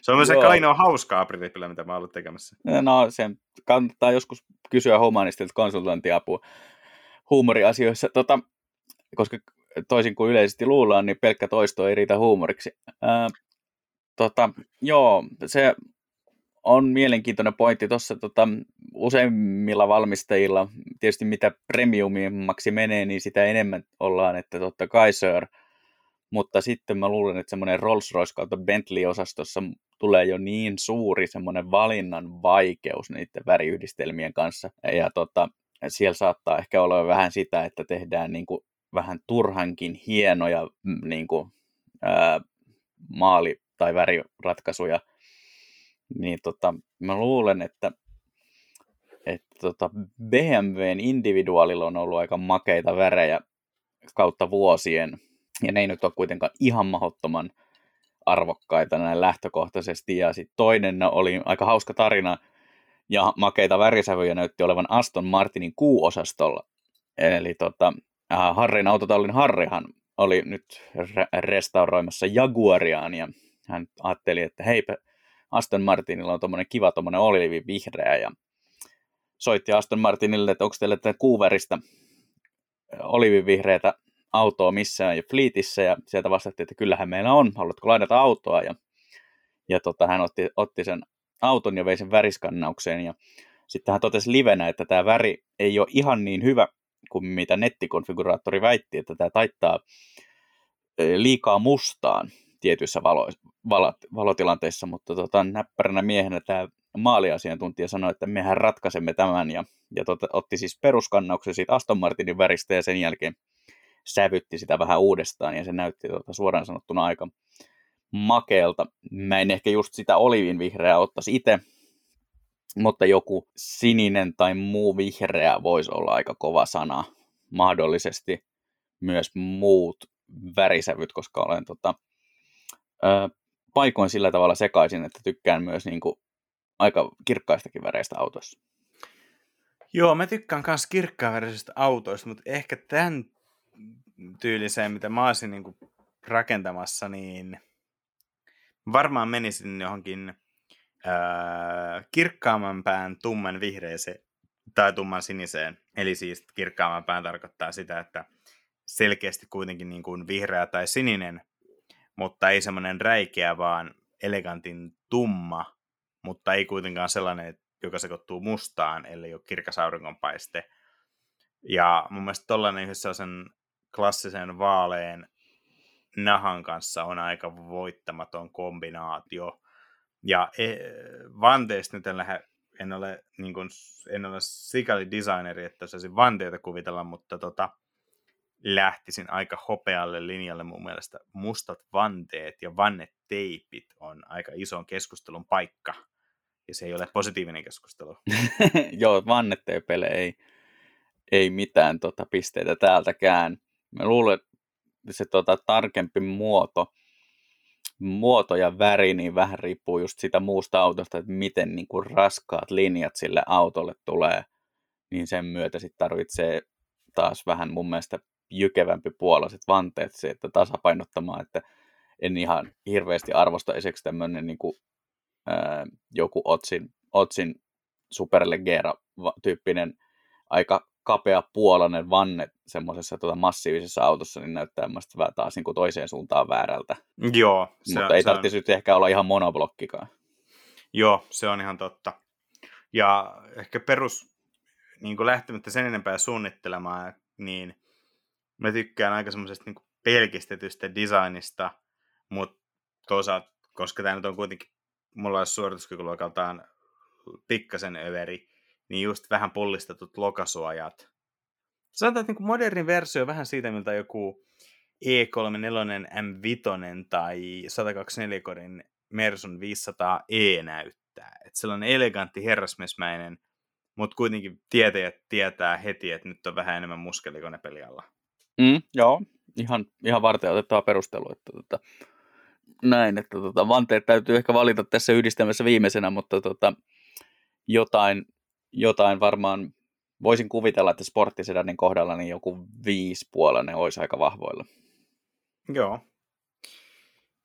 Se on myös ehkä ainoa hauska aprillipila, mitä mä ollut tekemässä. No, sen kannattaa joskus kysyä humanistilta konsultointiapua huumoriasioissa, tota, koska toisin kuin yleisesti luullaan, niin pelkkä toisto ei riitä huumoriksi. Ää, tota, joo, se on mielenkiintoinen pointti tuossa tota, useimmilla valmistajilla, tietysti mitä premiumimmaksi menee, niin sitä enemmän ollaan, että totta kai sir, mutta sitten mä luulen, että semmoinen Rolls-Royce kautta Bentley-osastossa tulee jo niin suuri semmoinen valinnan vaikeus niiden väriyhdistelmien kanssa. Ja tota, siellä saattaa ehkä olla vähän sitä, että tehdään niin kuin vähän turhankin hienoja mm, niin kuin, ää, maali- tai väriratkaisuja, niin tota, mä luulen, että, että tota BMWn individuaalilla on ollut aika makeita värejä kautta vuosien, ja ne ei nyt ole kuitenkaan ihan mahdottoman arvokkaita näin lähtökohtaisesti. Ja sitten toinen oli aika hauska tarina, ja makeita värisävyjä näytti olevan Aston Martinin Q-osastolla. Eli tota, äh, Harrin autotallin Harrihan oli nyt re- restauroimassa Jaguariaan ja hän ajatteli, että hei, Aston Martinilla on tuommoinen kiva tuommoinen olivivihreä ja soitti Aston Martinille, että onko teillä tätä kuuverista olivivihreätä autoa missään ja Fleetissä ja sieltä vastattiin, että kyllähän meillä on, haluatko lainata autoa ja, ja tota, hän otti, otti sen auton ja vei sen väriskannaukseen. Ja sitten hän totesi livenä, että tämä väri ei ole ihan niin hyvä kuin mitä nettikonfiguraattori väitti, että tämä taittaa liikaa mustaan. tietyissä valo, valo, valotilanteissa, mutta tota, näppäränä miehenä tämä maaliasiantuntija sanoi, että mehän ratkaisemme tämän ja, ja tota, otti siis peruskannauksen siitä Aston Martinin väristä ja sen jälkeen sävytti sitä vähän uudestaan ja se näytti tota, suoraan sanottuna aika makeelta. Mä en ehkä just sitä olivin vihreää ottaisi itse, mutta joku sininen tai muu vihreä voisi olla aika kova sana. Mahdollisesti myös muut värisävyt, koska olen tota, ö, paikoin sillä tavalla sekaisin, että tykkään myös niin kuin, aika kirkkaistakin väreistä autoissa. Joo, mä tykkään myös kirkkaanvärisistä autoista, mutta ehkä tämän tyyliseen, mitä mä olisin niin rakentamassa, niin varmaan menisin johonkin äh, kirkkaamman pään tumman vihreeseen tai tumman siniseen. Eli siis kirkkaamman pään tarkoittaa sitä, että selkeästi kuitenkin niin kuin vihreä tai sininen, mutta ei semmoinen räikeä, vaan elegantin tumma, mutta ei kuitenkaan sellainen, joka sekoittuu mustaan, ellei ole kirkas auringonpaiste. Ja mun mielestä tollainen yhdessä sen klassisen vaaleen nahan kanssa on aika voittamaton kombinaatio. Ja e, vanteista nyt en, lähde, en ole, niin kuin, en ole sikäli designeri, että osaisin vanteita kuvitella, mutta tota, lähtisin aika hopealle linjalle mun mielestä. Mustat vanteet ja vanneteipit on aika ison keskustelun paikka. Ja se ei ole positiivinen keskustelu. Joo, vanneteipeille ei, ei mitään tota, pisteitä täältäkään. Mä luulen, se tota, tarkempi muoto, muoto ja väri, niin vähän riippuu just sitä muusta autosta, että miten niin kuin raskaat linjat sille autolle tulee, niin sen myötä sitten tarvitsee taas vähän mun mielestä jykevämpi puolaiset vanteet, se, että tasapainottamaan, että en ihan hirveästi arvosta esimerkiksi tämmöinen niin kuin, ää, joku Otsin, Otsin superlegera-tyyppinen aika kapea puolainen vanne semmoisessa tota massiivisessa autossa, niin näyttää taas niin kuin toiseen suuntaan väärältä. Joo. Se, Mutta ei tarvitsisi on... ehkä olla ihan monoblokkikaan. Joo, se on ihan totta. Ja ehkä perus, niin kuin lähtemättä sen enempää suunnittelemaan, niin mä tykkään aika semmoisesta niin pelkistetystä designista, mutta toisaalta, koska tämä nyt on kuitenkin, mulla olisi suorituskykuluokaltaan pikkasen överi, niin just vähän pullistetut lokasuojat. Sanotaan, että niin modernin versio vähän siitä, miltä joku E34 M5 tai 124 korin Mersun 500e näyttää. Että sellainen elegantti herrasmiesmäinen, mutta kuitenkin tietäjät tietää heti, että nyt on vähän enemmän muskelikone pelialla. Mm, joo, ihan, ihan varten otettava perustelu. Että tota, näin, että tota, vanteet täytyy ehkä valita tässä yhdistelmässä viimeisenä, mutta tota, jotain, jotain varmaan voisin kuvitella, että sporttisedanin kohdalla niin joku viisipuolinen olisi aika vahvoilla. Joo.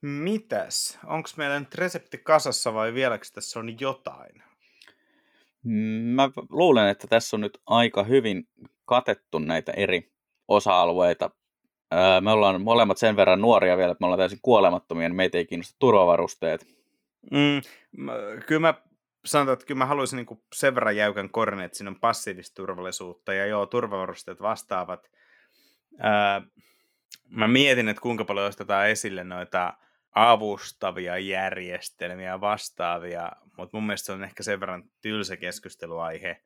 Mitäs? Onko meillä nyt resepti kasassa vai vieläkö tässä on jotain? Mä luulen, että tässä on nyt aika hyvin katettu näitä eri osa-alueita. Me ollaan molemmat sen verran nuoria vielä, että me ollaan täysin kuolemattomia, niin meitä ei kiinnosta turvavarusteet. Mm, kyllä mä sanotaan, että kyllä mä haluaisin niin sen verran jäykän kornen, että siinä on passiivista turvallisuutta ja joo, turvavarusteet vastaavat. Ää, mä mietin, että kuinka paljon ostetaan esille noita avustavia järjestelmiä vastaavia, mutta mun mielestä se on ehkä sen verran tylsä keskusteluaihe.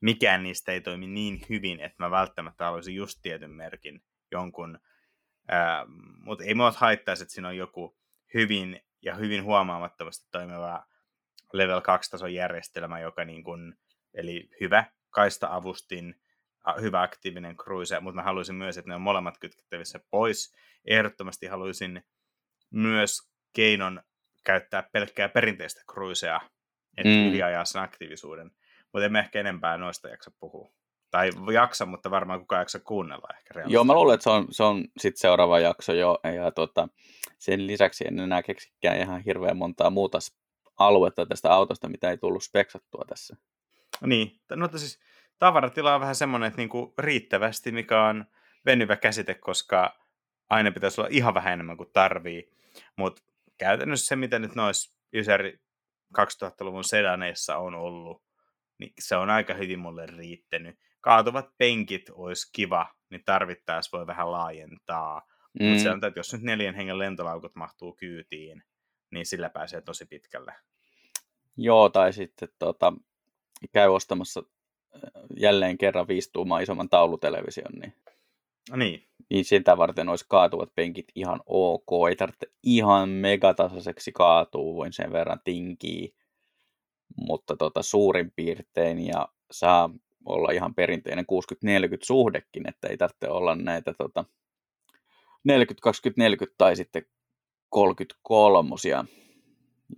Mikään niistä ei toimi niin hyvin, että mä välttämättä haluaisin just tietyn merkin jonkun, mutta ei mua haittaisi, että siinä on joku hyvin ja hyvin huomaamattomasti toimiva level 2-tason järjestelmä, joka niin kuin, eli hyvä kaista-avustin, hyvä aktiivinen cruise, mutta mä haluaisin myös, että ne on molemmat kytkettävissä pois. Ehdottomasti haluaisin myös keinon käyttää pelkkää perinteistä cruisea, että mm. yliajaa sen aktiivisuuden. Mutta emme ehkä enempää noista jaksa puhua. Tai jaksa, mutta varmaan kukaan jaksa kuunnella ehkä Joo, mä luulen, että se on, se on sitten seuraava jakso jo. Ja tota, sen lisäksi en enää keksikään ihan hirveän montaa muuta aluetta tästä autosta, mitä ei tullut speksattua tässä. Niin, no siis tavaratila on vähän semmoinen, että niinku riittävästi, mikä on venyvä käsite, koska aina pitäisi olla ihan vähän enemmän kuin tarvii. Mutta käytännössä se, mitä nyt noissa Ysäri 2000-luvun sedaneissa on ollut, niin se on aika hyvin mulle riittänyt. Kaatuvat penkit olisi kiva, niin tarvittaessa voi vähän laajentaa. Mm. Mutta se on, että jos nyt neljän hengen lentolaukut mahtuu kyytiin, niin sillä pääsee tosi pitkälle. Joo, tai sitten tota, käy ostamassa jälleen kerran viisi tuumaa isomman taulutelevision, niin, niin. niin sitä varten olisi kaatuvat penkit ihan ok. Ei tarvitse ihan megatasaiseksi kaatua, voin sen verran tinkiä, mutta tota, suurin piirtein ja saa olla ihan perinteinen 60-40 suhdekin, että ei tarvitse olla näitä tota, 40-20-40 tai sitten 33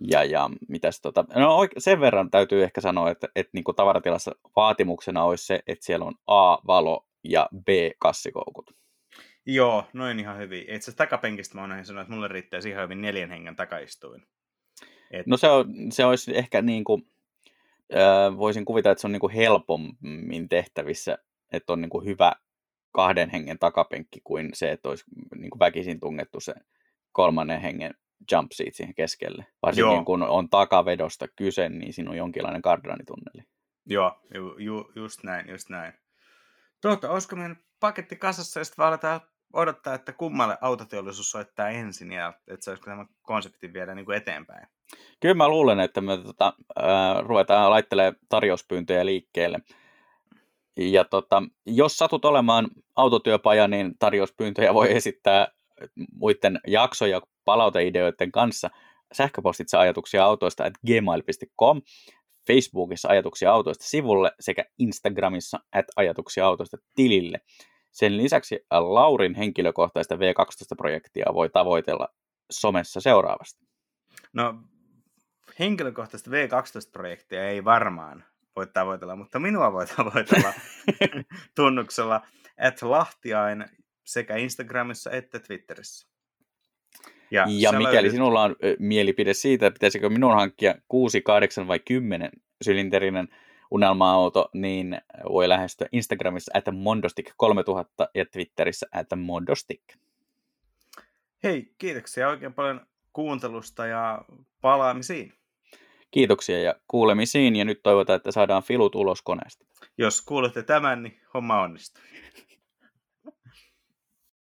ja, ja mitäs tota, no sen verran täytyy ehkä sanoa, että, että niin kuin tavaratilassa vaatimuksena olisi se, että siellä on A, valo ja B, kassikoukut. Joo, noin ihan hyvin. Itse asiassa takapenkistä mä oon sanonut, että mulle riittää ihan hyvin neljän hengen takaistuin. Et... No se, on, se olisi ehkä niin kuin, äh, voisin kuvitella, että se on niin kuin helpommin tehtävissä, että on niin kuin hyvä kahden hengen takapenkki kuin se, että olisi niin kuin väkisin tungettu se kolmannen hengen jump seat siihen keskelle. Varsinkin Joo. kun on takavedosta kyse, niin siinä on jonkinlainen kardanitunneli. Joo, ju, ju, just näin, just näin. Tuota, olisiko meidän paketti kasassa ja sitten aletaan odottaa, että kummalle autoteollisuus soittaa ensin ja että se olisiko tämä konsepti viedä niin kuin eteenpäin. Kyllä mä luulen, että me tota, äh, ruvetaan laittelemaan tarjouspyyntöjä liikkeelle. Ja tota, jos satut olemaan autotyöpaja, niin tarjouspyyntöjä voi esittää muiden jaksoja palauteideoiden kanssa sähköpostitse ajatuksia autoista at gmail.com, Facebookissa ajatuksia autoista sivulle sekä Instagramissa at ajatuksia autoista tilille. Sen lisäksi Laurin henkilökohtaista V12-projektia voi tavoitella somessa seuraavasti. No, henkilökohtaista V12-projektia ei varmaan voi tavoitella, mutta minua voi tavoitella tunnuksella at Lahtiain sekä Instagramissa että Twitterissä. Ja, ja mikäli löydät... sinulla on mielipide siitä, että pitäisikö minun hankkia 6, 8 vai 10 sylinterinen unelma-auto, niin voi lähestyä Instagramissa at mondostik3000 ja Twitterissä at mondostik. Hei, kiitoksia oikein paljon kuuntelusta ja palaamisiin. Kiitoksia ja kuulemisiin ja nyt toivotaan, että saadaan filut ulos koneesta. Jos kuulette tämän, niin homma onnistuu.